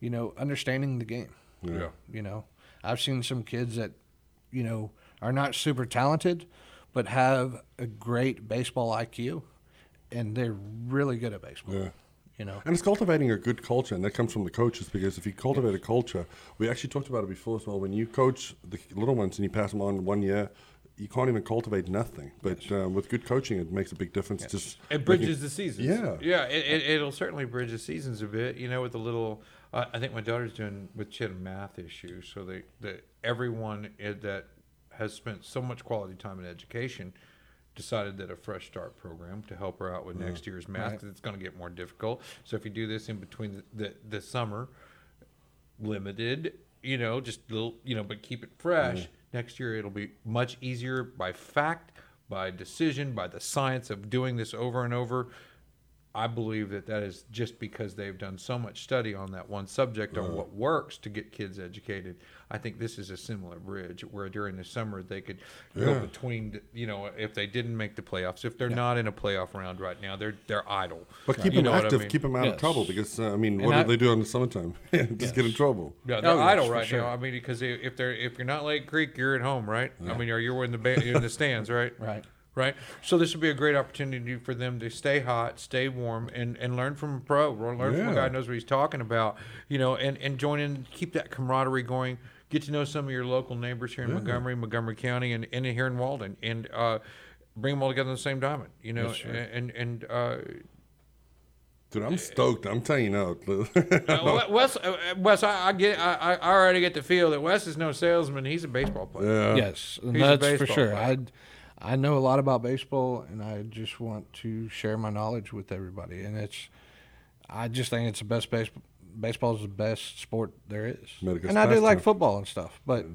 you know, understanding the game. Yeah. You know, I've seen some kids that, you know, are not super talented, but have a great baseball IQ, and they're really good at baseball. Yeah. You know, And it's cultivating a good culture, and that comes from the coaches because if you cultivate a culture, we actually talked about it before as well. When you coach the little ones and you pass them on one year, you can't even cultivate nothing. But um, with good coaching, it makes a big difference. Just It making- bridges the seasons. Yeah. yeah. It, it, it'll certainly bridge the seasons a bit. You know, with the little. Uh, I think my daughter's doing with she had a math issue, so they that everyone that has spent so much quality time in education decided that a fresh start program to help her out with next year's math 'cause it's going to get more difficult. So if you do this in between the, the, the summer, limited, you know, just little, you know, but keep it fresh. Next year it'll be much easier by fact, by decision, by the science of doing this over and over. I believe that that is just because they've done so much study on that one subject on what works to get kids educated. I think this is a similar bridge where during the summer they could go between, you know, if they didn't make the playoffs, if they're not in a playoff round right now, they're they're idle. But keep You them know what I active, mean? keep them out of trouble because uh, I mean, And what I- do they do in the summertime? Just get in trouble. Yeah, they're Oh, idle for right sure. now. I mean, because if they're if you're not Lake Creek, you're at home, right? I mean, or you're in the ba- you're in the stands, right? Right. Right. So this would be a great opportunity for them to stay hot, stay warm, and, and learn from a pro, or learn from a guy who knows what he's talking about. You know, and and join in, keep that camaraderie going. Get to know some of your local neighbors here in Montgomery, Montgomery County, and, and here in Walden, and uh, bring them all together in the same diamond. You know, and and uh, Dude, I'm stoked. I'm telling you now. uh, Wes, uh, Wes, I, I get, I, I already get the feel that Wes is no salesman. He's a baseball player. yeah. yes, and He's a that's for sure. player. I I know a lot about baseball, and I just want to share my knowledge with everybody. And it's, I just think it's the best base. Baseball is the best sport there is, America's and I do like football and stuff, but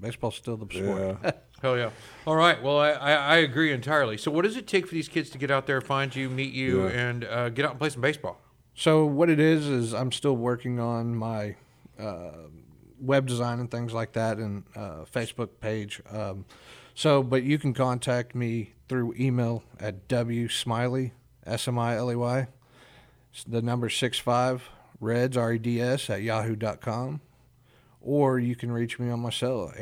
baseball's still the sport. Yeah. Hell yeah! All right. Well, I, I, I agree entirely. So, what does it take for these kids to get out there, find you, meet you, Yeah. and uh, get out and play some baseball? So what it is is I'm still working on my uh, web design and things like that, and uh, Facebook page. Um, so, but you can contact me through email at w smiley s m i l e y. The number six five reds r e d s at yahoo.com, or you can reach me on my cell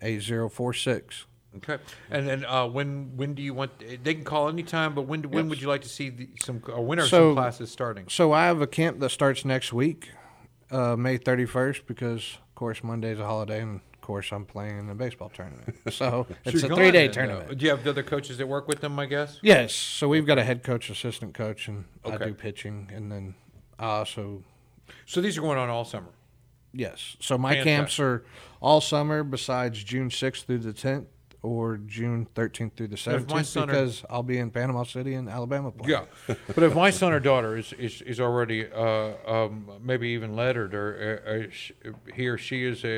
832-257-8046. Okay. And then uh, when when do you want? They can call anytime, but when when would you like to see the, some or when are So- some classes starting? So I have a camp that starts next week, uh, May 31st, because of course Monday's a holiday, and course I'm playing in the baseball tournament. So it's a three day uh, tournament. Do you have the other coaches that work with them? I guess. Yes. So we've got a head coach, assistant coach, and I do pitching, and then I also So these are going on all summer. yes. So my camps are all summer, besides June 6th through the 10th. Or June 13th through the If my 17th son or- because I'll be in Panama City and Alabama playing. Yeah, but if my son or daughter is is, is already uh, um, maybe even lettered, or uh, uh, he or she is a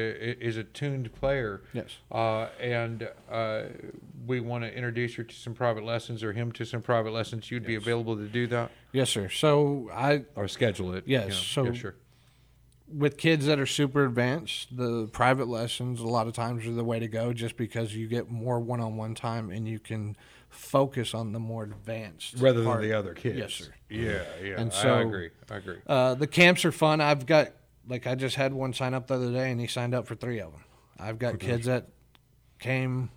is a tuned player, Yes. uh, and uh, we want to introduce her to some private lessons or him to some private lessons, you'd be available to do that Yes, sir. So I or schedule it. Yes, you know. so- yeah, sure. With kids that are super advanced, the private lessons a lot of times are the way to go just because you get more one on one time and you can focus on the more advanced rather than the other kids. Yes, sir. Yeah, yeah. And so- I agree. I agree. Uh, the camps are fun. I've got like I just had one sign up the other day and he signed up for three of them. I've got kids that came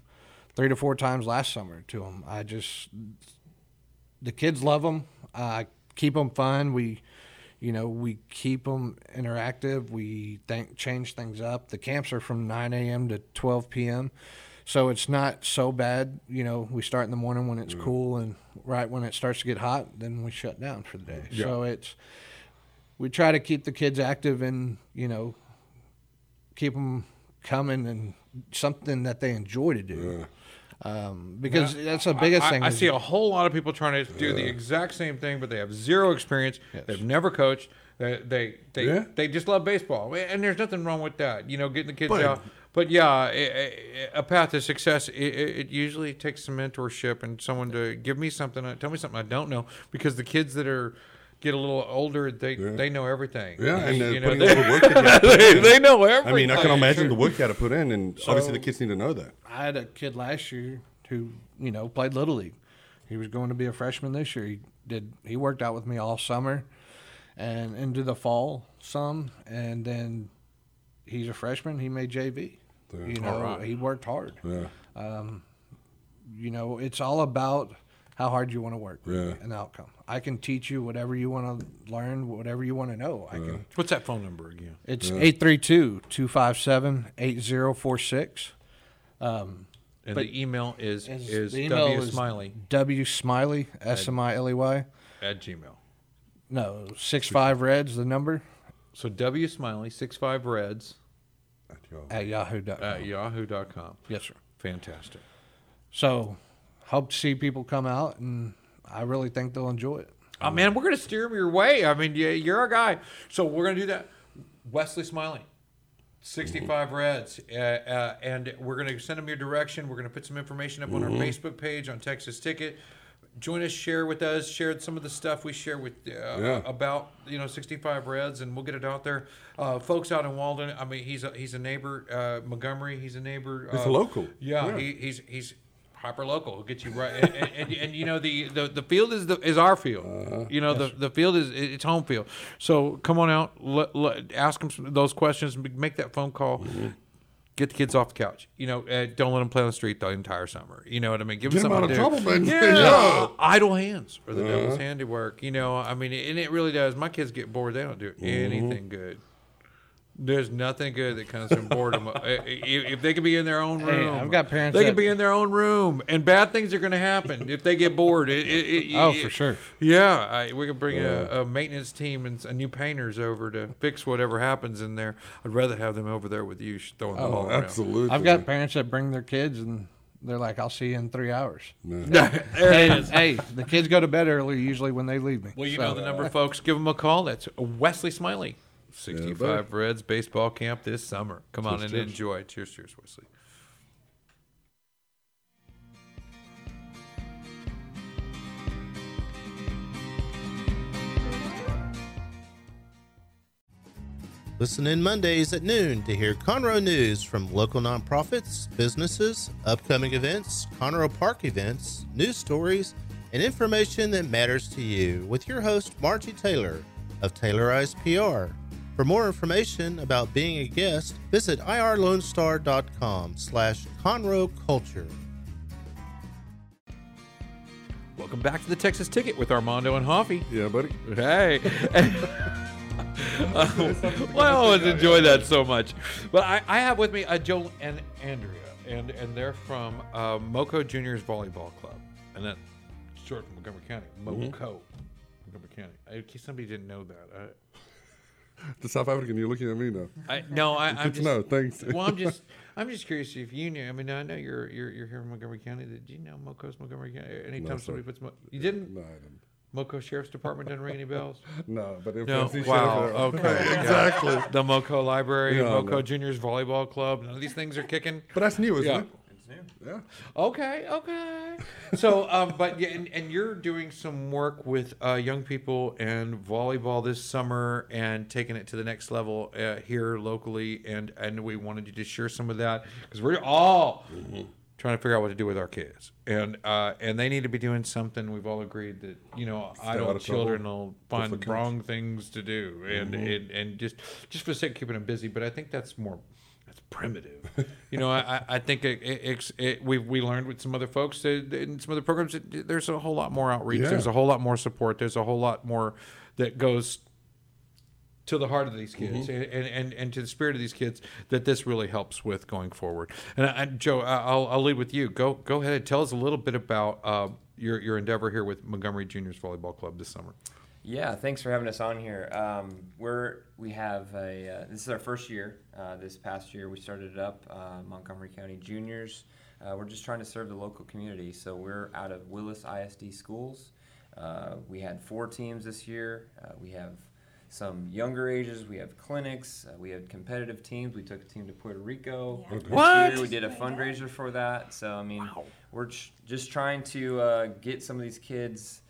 three to four times last summer to them. I just the kids love them. I keep them fun. We, you know, we keep them interactive. We think change things up. The camps are from 9 a.m. to 12 p.m. So it's not so bad. You know, we start in the morning when it's cool, and right when it starts to get hot, then we shut down for the day. So it's we try to keep the kids active and you know keep them coming and something that they enjoy to do. Um, because that's the biggest I, thing. I is- see a whole lot of people trying to do the exact same thing, but they have zero experience. They've never coached. They they they, Yeah. they just love baseball, and there's nothing wrong with that. You know, getting the kids out. But yeah, a, a- a path to success. It, it it usually takes some mentorship and someone to give me something, uh, tell me something I don't know, because the kids that are get a little older, they they know everything. Yeah, and uh, you know, they, the work that you have to put they, they know everything. I mean, I can imagine the work you had to put in, and obviously the kids need to know that. I had a kid last year who, you know, played little league. He was going to be a freshman this year. He did. He worked out with me all summer, and into the fall some, and then he's a freshman. He made JV. You know, he worked hard. Yeah. You know, it's all about how hard you want to work Yeah. and the outcome. I can teach you whatever you want to learn, whatever you want to know. I can. What's that phone number again? It's 832-257-8046. Um, and the email is Is- is the email W is Smiley W Smiley, S M I L E Y. at Gmail. No, six five Reds the number So W Smiley six five Reds at yahoo.com. at yahoo.com. yes, sir. Fantastic. So, hope to see people come out, and I really think they'll enjoy it. Oh man, we're gonna steer them your way. I mean, yeah, you're our guy. So we're gonna do that. Wesley Smiley, 65 Reds, uh, uh, and we're gonna send them your direction. We're gonna put some information up on our Facebook page on Texas Ticket. Join us, share with us, share some of the stuff we share with uh, Yeah. about you know 65 Reds, and we'll get it out there. Uh, folks out in Walden, I mean, he's a, he's a neighbor. Uh, Montgomery, he's a neighbor. He's uh, a local. Yeah, Yeah. He, he's he's hyper local. He'll get you right, and, and, and, and, you know the, the, the field is the is our field. Uh-huh. you know the, the field is it's home field. So come on out, ask them some, those questions, make that phone call. Mm-hmm. Get the kids off the couch. You know, uh, don't let them play on the street the entire summer. You know what I mean? Give Get them out of do. trouble, man. Yeah, Yeah. Uh-huh. idle hands are the devil's handiwork. You know, I mean, and it really does. My kids get bored; they don't do Mm-hmm. anything good. There's nothing good that comes from boredom. If, if they could be in their own Hey, room, I've got parents They that- could be in their own room, and bad things are going to happen if they get bored. It, it, it, Oh, it- for sure. Yeah, I, we could bring a, a maintenance team and s- a new painters over to fix whatever happens in there. I'd rather have them over there with you, sh- throwing the oh, ball around. Absolutely. I've got parents that bring their kids, and they're like, "I'll see you in three hours." there it Hey, hey, the kids go to bed early usually when they leave me. Well, you So- know the number, folks. Give them a call. That's Wesley Smiley. 65 Reds baseball camp this summer. Come on and cheers. enjoy. Cheers, cheers, Wesley. Listen in Mondays at noon to hear Conroe news from local nonprofits, businesses, upcoming events, Conroe Park events, news stories, and information that matters to you with your host, Margie Taylor of Taylorized PR. For more information about being a guest, visit irlonestar.com slash Conroe Culture. Welcome back to the Texas Ticket with Armando and Hoffie. Yeah, buddy. Hey. Uh, well, I always enjoy that so much. But I, I have with me uh, Joe and Andrea, and, and they're from uh, Moco Juniors Volleyball Club. And that's short from Montgomery County. Moco. Montgomery County. In case somebody didn't know that. I, The South African, you're looking at me now. I, no, I, I'm Good just, know. Thanks. well, I'm just, I'm just curious if you knew. I mean, I know you're you're, you're here in Montgomery County. Did you know Moco's Montgomery County? Anytime sir. somebody puts, Mo- you didn't. No, I didn't. Moco Sheriff's Department doesn't ring any bells. No, but if No. Wow. Okay. yeah. exactly. The Moco Library, No, Moco no. Juniors Volleyball Club. None of these things are kicking. But that's new, isn't Yeah. it? Yeah. Okay, okay. So, um, but yeah, and, and you're doing some work with uh, young people and volleyball this summer and taking it to the next level uh, here locally, and and we wanted you to share some of that because we're all trying to figure out what to do with our kids, and uh, and they need to be doing something. We've all agreed that you know out idle of children will find the wrong things to do, and, and and just just for the sake of keeping them busy. But I think that's more that's primitive. you know, I, I- think it, it, it, we we learned with some other folks that in some other programs that there's a whole lot more outreach. Yeah. There's a whole lot more support. There's a whole lot more that goes to the heart of these kids and, and, and to the spirit of these kids that this really helps with going forward. And I, Joe, I'll, I'll lead with you. Go go ahead and tell us a little bit about uh, your your endeavor here with Montgomery Juniors Volleyball Club this summer. Yeah, thanks for having us on here. Um, we're we have a uh, this is our first year. Uh, this past year we started it up uh, Montgomery County Juniors. Uh, we're just trying to serve the local community. So we're out of Willis ISD schools. Uh, we had four teams this year. Uh, we have some younger ages. We have clinics. Uh, we have competitive teams. We took a team to Puerto Rico. Yeah. This What? year we did a fundraiser for that. So I mean, we're ch- just trying to uh, get some of these kids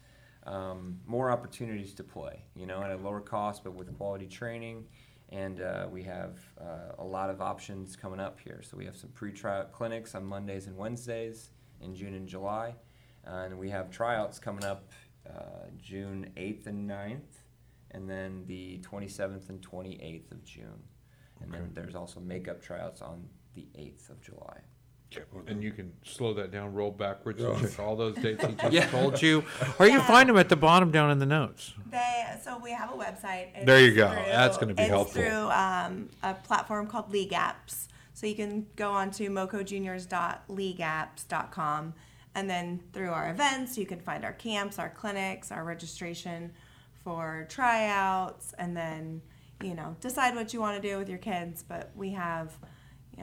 um, more opportunities to play, you know, at a lower cost, but with quality training. And uh, we have uh, a lot of options coming up here. So we have some pre-trial clinics on Mondays and Wednesdays in June and July. and we have tryouts coming up uh, June 8th and 9th, and then the 27th and 28th of June. And then there's also makeup tryouts on the 8th of July. And you can slow that down, roll backwards, and check all those dates he just Yeah. told you. Or you can find them at the bottom down in the notes. They so we have a website. It's There you go. That's gonna be it's helpful. through um, a platform called League Apps. So you can go on to mocojuniors.leagueapps.com, and then through our events, you can find our camps, our clinics, our registration for tryouts, and then you know decide what you want to do with your kids. But we have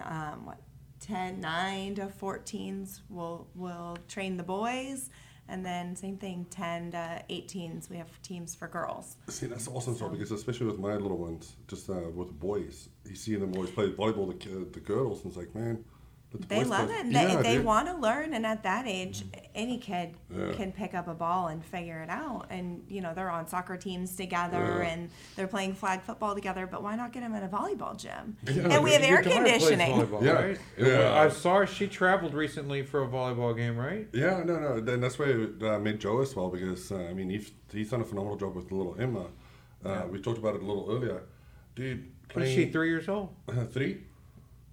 um, what 10, 9 to 14s will will train the boys. And then same thing, 10 to 18s, we have teams for girls. See, that's awesome, so because especially with my little ones, just uh, with boys, you see them always play volleyball, the, the girls, and it's like, man, the They love play. it. and They, Yeah, they dude. want to learn, and at that age, any kid Yeah. can pick up a ball and figure it out. And you know, they're on soccer teams together, Yeah. and they're playing flag football together. But why not get them in a volleyball gym? Yeah, and we have air conditioning. volleyball, Yeah. right? Yeah. I saw she traveled recently for a volleyball game, right? Yeah, no, no. Then that's why I met Joe as well because uh, I mean he's, he's done a phenomenal job with little Emma. Uh, We talked about it a little earlier, dude. is she, three years old? Uh, three.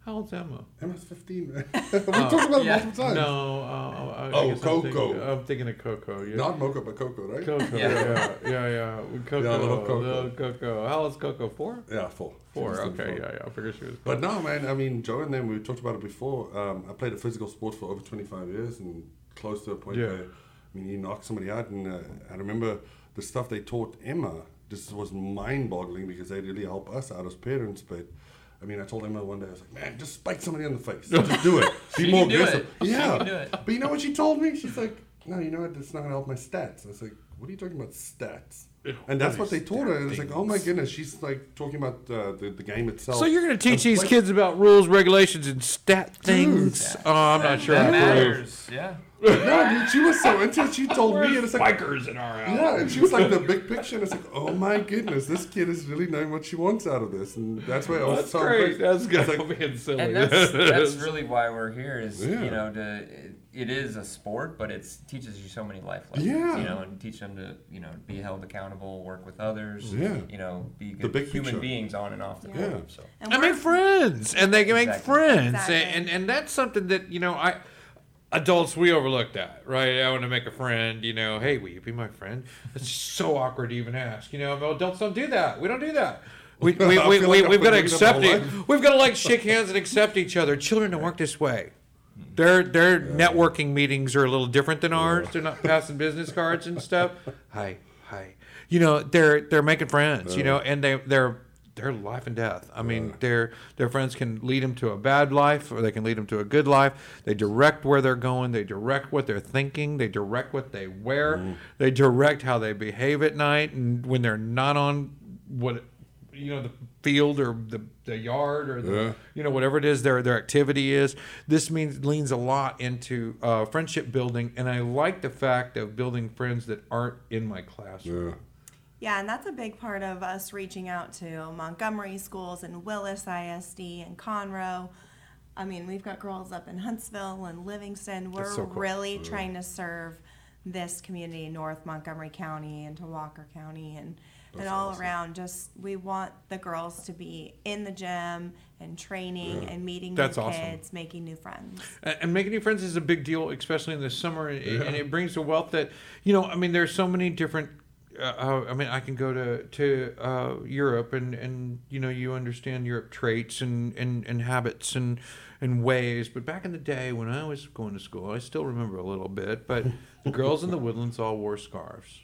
How old's Emma? Emma's fifteen. man. we talked about it multiple times. No, uh, I Oh, guess I'm thinking, Coco. I'm thinking of Coco. Yeah. Not Mocha, but Coco, right? Coco. Yeah, Yeah. yeah, yeah. yeah. Coco. Yeah, little Coco. little Coco. How old's Coco? Four. Yeah, four. Four. Okay. four. Yeah, yeah. I figured she was. Four. But no, man. I mean, Joe and them. We talked about it before. Um, I played a physical sport for over 25 years, and close to a point Yeah. where, I mean, you knock somebody out, and uh, I remember the stuff they taught Emma. Just was mind-boggling because they really help us out as parents. But I mean, I told Emma one day, I was like, "Man, just spike somebody in the face. Just do it. Be She more aggressive." Yeah. can do it. But you know what she told me? She's like, "No, you know what? That's not gonna help my stats." I was like, "What are you talking about stats?" And that's what they taught her. And it's like, oh my goodness, she's like talking about uh, the, the game itself. So you're going to teach And these play- kids about rules, regulations, and stat things? Oh, I'm not sure. That I approve. matters. Yeah. No, dude, she was so into it. She told me, and it's like, Bikers in our house. yeah, and she was like the big picture, and it's like, oh my goodness, this kid is really knowing what she wants out of this, and that's why I was That's so great. impressed. That's good. I'm like, being silly. and that's that's really why we're here is Yeah. you know to it, it is a sport but it teaches you so many life lessons Yeah. you know and teach them to you know be held accountable work with others Yeah. you know be The good big human picture. beings on and off the Yeah. court so And and make friends, and they can make friends, Exactly. and and that's something that you know I. adults we overlook that right? I want to make a friend you know hey will you be my friend? It's so awkward to even ask you know? Adults don't do that. We don't do that. We, we, we, we, we've got to been doing that accept it. we've got to like shake hands and accept each other. Children don't work this way. Their their networking meetings are a little different than ours. They're not passing business cards and stuff. Hi hi. You know they're they're making friends you know and they they're they're life and death. I mean, their their friends can lead them to a bad life, or they can lead them to a good life. They direct where they're going. They direct what they're thinking. They direct what they wear. They direct how they behave at night, and when they're not on what you know the field or the, the yard or the Yeah. you know whatever it is their their activity is. This means leans a lot into uh, friendship building, and I like the fact of building friends that aren't in my classroom. Yeah. Yeah, and that's a big part of us reaching out to Montgomery schools and Willis ISD and Conroe. I mean, we've got girls up in Huntsville and Livingston. We're so cool. really mm. trying to serve this community, North Montgomery County and to Walker County and, and all around. Just we want the girls to be in the gym and training and meeting That's new awesome. kids, making new friends. And making new friends is a big deal, especially in the summer, and and it brings a wealth that you know. I mean, there's so many different. Uh, I mean, I can go to to uh, Europe, and and you know, you understand Europe traits and and, and habits and and ways. But back in the day when I was going to school, I still remember a little bit. But the girls in the Woodlands all wore scarves.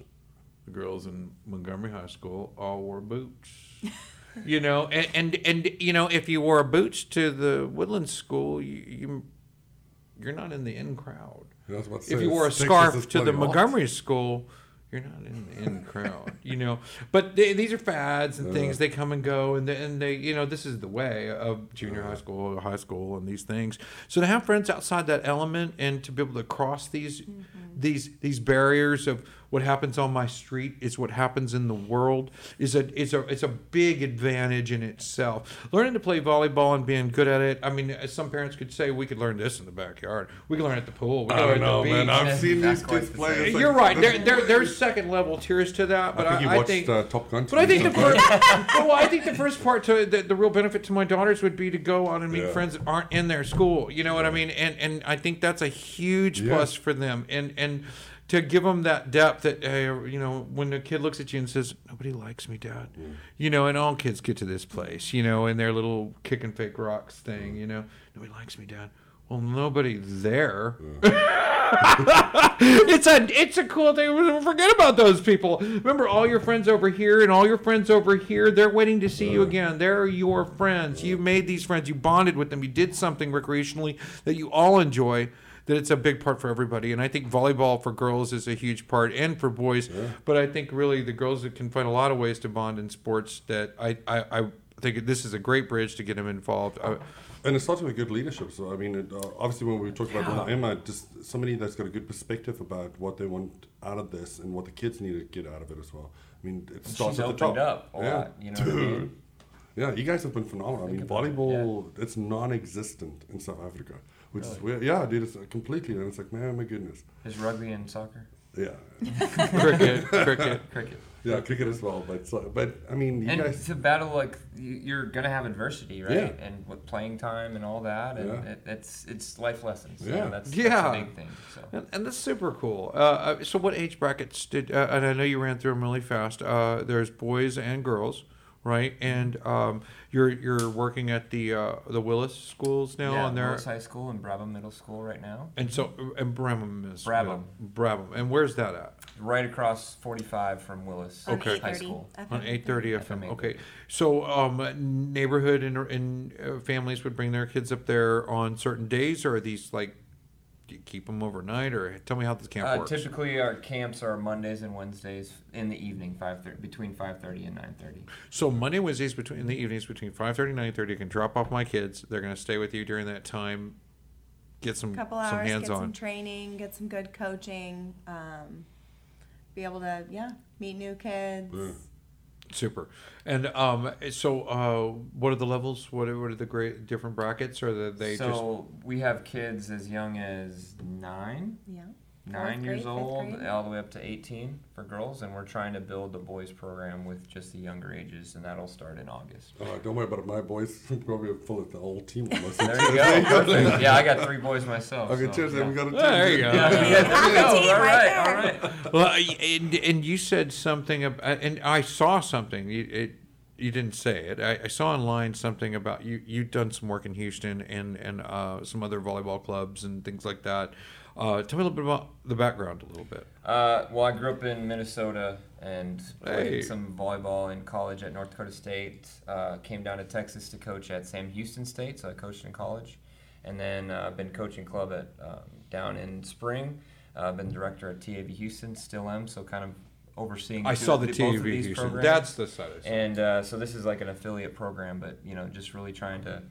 The girls in Montgomery High School all wore boots. You know, and, and and you know, if you wore boots to the Woodlands School, you, you you're not in the in crowd. Yeah, I was about to If you wore a scarf to the. Montgomery school, you're not in the in crowd. You know, but they, these are fads and things. Uh-huh. They come and go, and they, and they, you know, this is the way of junior high uh-huh. school, high school, and these things. So to have friends outside that element and to be able to cross these mm-hmm. these these barriers of what happens on my street is what happens in the world is a is a it's a big advantage in itself. Learning to play volleyball and being good at it. I mean, as some parents could say, we could learn this in the backyard. We could learn at the pool. We could I don't know, at the man. I've seen these kids the play. same. It's like- You're right. There, there, there's second level tiers to that, but I I, think you I watched think. uh, Top Gun. but I think the first, well, I think the first part to the, the real benefit to my daughters would be to go out and meet Yeah. friends that aren't in their school. You know what I mean? And and I think that's a huge Yeah. plus for them. And and to give them that depth that hey, you know when a kid looks at you and says nobody likes me, Dad. You know, and all kids get to this place. You know, in their little kick and fake rocks thing. Mm. You know, nobody likes me, Dad. Well, nobody there. it's a it's a cool thing. Forget about those people. Remember all your friends over here and all your friends over here. They're waiting to see you again. They're your friends. You made these friends. You bonded with them. You did something recreationally that you all enjoy. That it's a big part for everybody. And I think volleyball for girls is a huge part, and for boys. But I think really the girls can find a lot of ways to bond in sports. That I I, I think this is a great bridge to get them involved. I, And it starts with good leadership. So I mean, it, uh, obviously, when we talk about Donna Emma, just somebody that's got a good perspective about what they want out of this and what the kids need to get out of it as well. I mean, it starts She's at the top. up a lot. You know what I mean? Yeah, you guys have been phenomenal. I mean, about it, volleyball, it's non-existent in South Africa, which is weird. Yeah, dude, it's completely. And it's like, man, my goodness. Is rugby and soccer? Yeah, cricket, cricket. Cricket. yeah, cricket as well. But so, but I mean, you and guys. to battle like you- you're gonna have adversity, right? Yeah. And with playing time and all that, and Yeah. it, it's it's life lessons. You Yeah. know, that's, that's Yeah. a big thing. So. And, and that's super cool. Uh, Uh, so, what age brackets did? Uh, and I know you ran through them really fast. Uh, there's boys and girls, right? And um, you're you're working at the uh, the Willis schools now yeah, on there. Willis High School and Brabham Middle School right now. And so, and Brabham is Brabham. Brabham. And where's that at? Right across 45 from Willis Okay. High 830 School. On eight thirty FM FM. Okay, so um, neighborhood and and uh, families would bring their kids up there on certain days, or are these like, do you keep them overnight, or tell me how this camp Uh, works. typically, our camps are Mondays and Wednesdays in the evening, five thirty between 5:30 and 9:30. So Monday, Wednesdays between in the evenings between five thirty and nine thirty, I can drop off my kids. They're gonna stay with you during that time. Get some couple some hands get some on. training, get some good coaching, um, be able to yeah meet new kids. Super. And um, so uh, what are the levels? What are, what are the great different brackets? Or the, they just so we have kids as young as nine, Yeah. Nine Fourth years grade, fifth old all the way up to 18 for girls, and we're trying to build a boys program with just the younger ages, and that'll start in August. Uh, don't worry about it. My boys probably full of the whole team. Almost. There you go. Perfect. Yeah, I got three boys myself. Okay, so, cheers. yeah. We got a team. there you go. Yeah, yeah, there you a go. team All right right, there. all right. Well, and, and you said something about, and I saw something. You, it, you didn't say it. I, I saw online something about you. You've done some work in Houston and and uh, some other volleyball clubs and things like that. Uh, tell me a little bit about the background a little bit. Uh, well, I grew up in Minnesota and played Hey. some volleyball in college at North Dakota State. Uh, came down to Texas to coach at Sam Houston State, so I coached in college, and then uh, been coaching club at um, down in Spring. Uh, been director at TAV Houston, still am, so kind of overseeing. I two- saw the both TV of these Houston. programs. That's the side. And uh, so this is like an affiliate program, but you know, just really trying to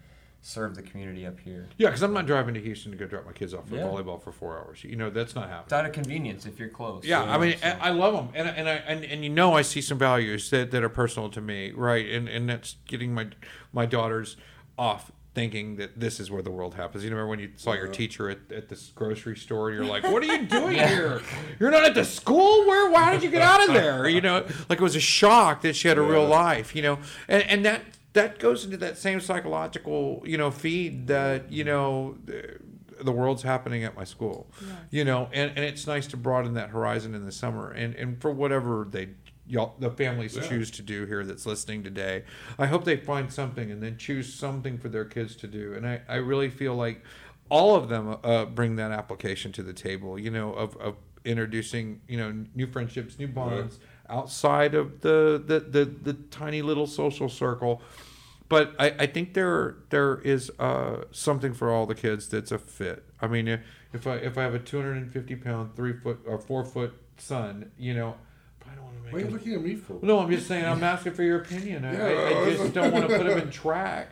serve the community up here. Yeah, because I'm not driving to Houston to go drop my kids off for Yeah. volleyball for four hours. You know, that's not happening. It's out of convenience if you're close. Yeah, you I mean, so- I I love them, and and I and, and you know, I see some values that, that are personal to me, right? And and that's getting my my daughters off thinking that this is where the world happens. You remember when you saw your teacher at, at this grocery store, and you're like, "What are you doing here? You're not at the school. Where? Why did you get out of there?" You know, like it was a shock that she had a real life. You know, and and that that goes into that same psychological you know feed that you know. The, the world's happening at my school. You know and, and it's nice to broaden that horizon in the summer. And and for whatever they y'all the families choose to do here that's listening today i hope they find something and then choose something for their kids to do. And i, I really feel like all of them uh, bring that application to the table you know of, of introducing you know new friendships new bonds outside of the the, the the tiny little social circle but I, I think there there is uh, something for all the kids that's a fit. I mean, if- I if I have a 250 pound, three foot or four foot son, you know, I don't want to make What are you him. looking at me for? No, I'm just saying. I'm asking for your opinion. I, I, I just don't want to put him in track.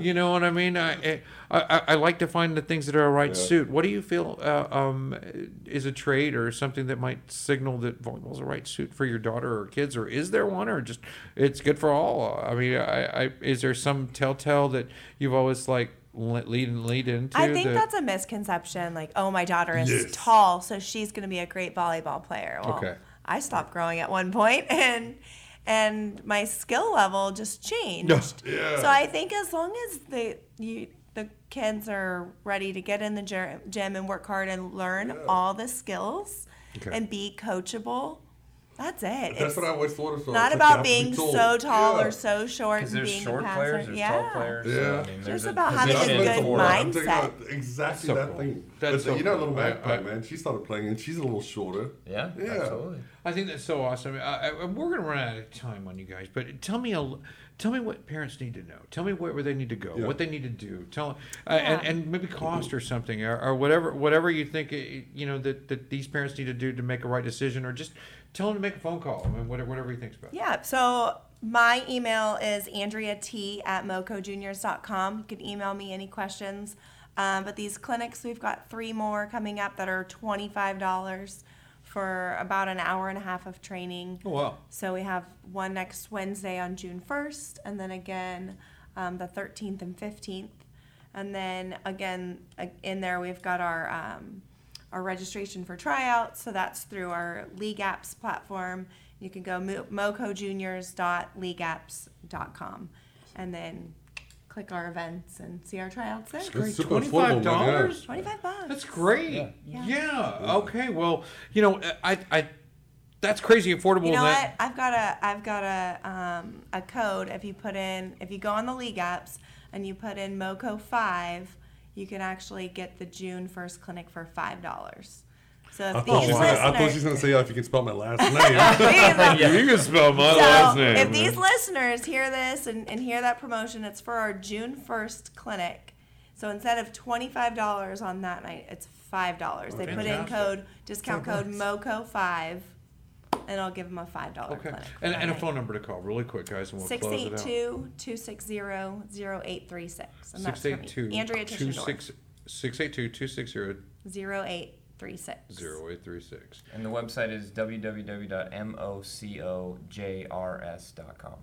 You know what I mean? I, I, I, I like to find the things that are a right suit. What do you feel uh, um, is a trait or something that might signal that volleyball is a right suit for your daughter or kids, or is there one, or just it's good for all? I mean, I, I is there some telltale that you've always like lead and lead into? I think that- that's a misconception. Like, oh, my daughter is Yes. tall, so she's going to be a great volleyball player. Well, Okay. I stopped growing at one point, and and my skill level just changed. Yeah. So I think as long as the you the kids are ready to get in the gym and work hard and learn all the skills Okay. and be coachable, that's it. That's It's what I always thought of. not It's about have to be being so tall Yeah. or so short Because and there's being short a players, there's yeah. tall players. so, I mean, Just there's a about having a good for- mind- mindset. exactly So that cool. thing. That's But so you know, cool. little I- magpie man, she started playing, and she's a little shorter. Yeah, Yeah. absolutely. I think that's so awesome. I, I, we're going to run out of time on you guys, but tell me a, l- tell me what parents need to know. Tell me where, where they need to go, Yeah. what they need to do. Tell uh, and, and maybe cost or something or, or whatever whatever you think uh, you know that, that these parents need to do to make a right decision, or just tell him to make a phone call. I mean, whatever whatever he thinks about. Yeah. So my email is andrea t at mocojuniors.com. You can email me any questions. Um, but these clinics, we've got three more coming up that are $25 for about an hour and a half of training. Oh wow. So we have one next Wednesday on June 1st, and then again um, the 13th and 15th. And then again in there we've got our um, our registration for tryouts. So that's through our League Apps platform. You can go mo- mocojuniors.leagueapps.com and then click our events and see our tryouts there. That's super Twenty five affordable, yeah. dollars. 25 bucks. That's great. Yeah. Yeah. Okay. Well, you know, I I that's crazy affordable. You know that, what? I've got a I've got a um, a code. If you put in if you go on the league apps and you put in Moco five, you can actually get the June first clinic for five dollars. So if I these thought, she was gonna, I thought she was listeners, going to say, oh, if you can spell my last name. you can spell my so if these listeners hear this and, and hear that promotion, it's for our June first clinic. So instead of twenty five dollars on that night, it's five dollars. They put in code discount code Moco five, and I'll give them a five dollar Okay. clinic. And, and a phone number to call, really quick, guys, and we'll close it out. 682-260-0836. And that's for me. 682 Andrea Tischendorf. 682-260-0836. 0836. And the website is www.mocojrs.com.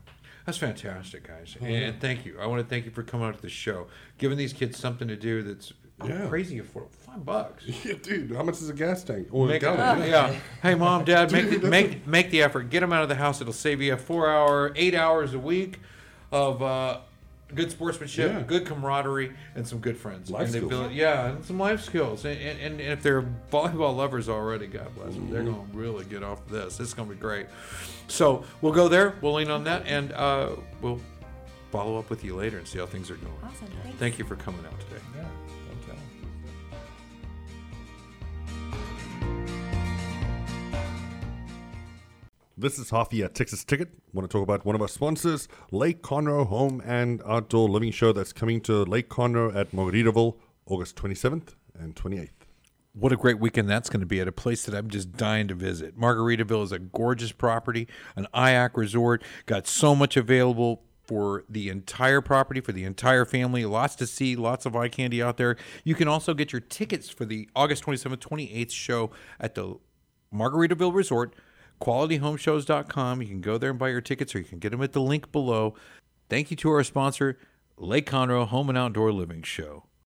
That's fantastic, guys. Mm-hmm. And thank you. I want to thank you for coming out to the show, giving these kids something to do that's Yeah. crazy affordable. Five bucks. Yeah, dude, how much is a gas tank? Or a Make, gallon? yeah. Hey, mom, dad, make Dude, the, that's make make the effort. Get them out of the house. It'll save you a four hour, eight hours a week of uh, good sportsmanship, Yeah. good camaraderie, and some good friends. Life and skills. build- yeah, and some life skills. And, and, and if they're volleyball lovers already, God bless them, they're Mm-hmm. going to really get off this. It's going to be great. So we'll go there. We'll lean on that, and uh, we'll follow up with you later and see how things are going. Awesome. Thanks. Thank you for coming out today. Yeah, This is Hoffie at Texas Ticket. I want to talk about one of our sponsors, Lake Conroe Home and Outdoor Living Show that's coming to Lake Conroe at Margaritaville August 27th and 28th. What a great weekend that's going to be at a place that I'm just dying to visit. Margaritaville is a gorgeous property, an IAC resort, got so much available for the entire property, for the entire family. Lots to see, lots of eye candy out there. You can also get your tickets for the August 27th, 28th show at the Margaritaville Resort, qualityhomeshows.com. You can go there and buy your tickets or you can get them at the link below. Thank you to our sponsor, Lake Conroe Home and Outdoor Living Show.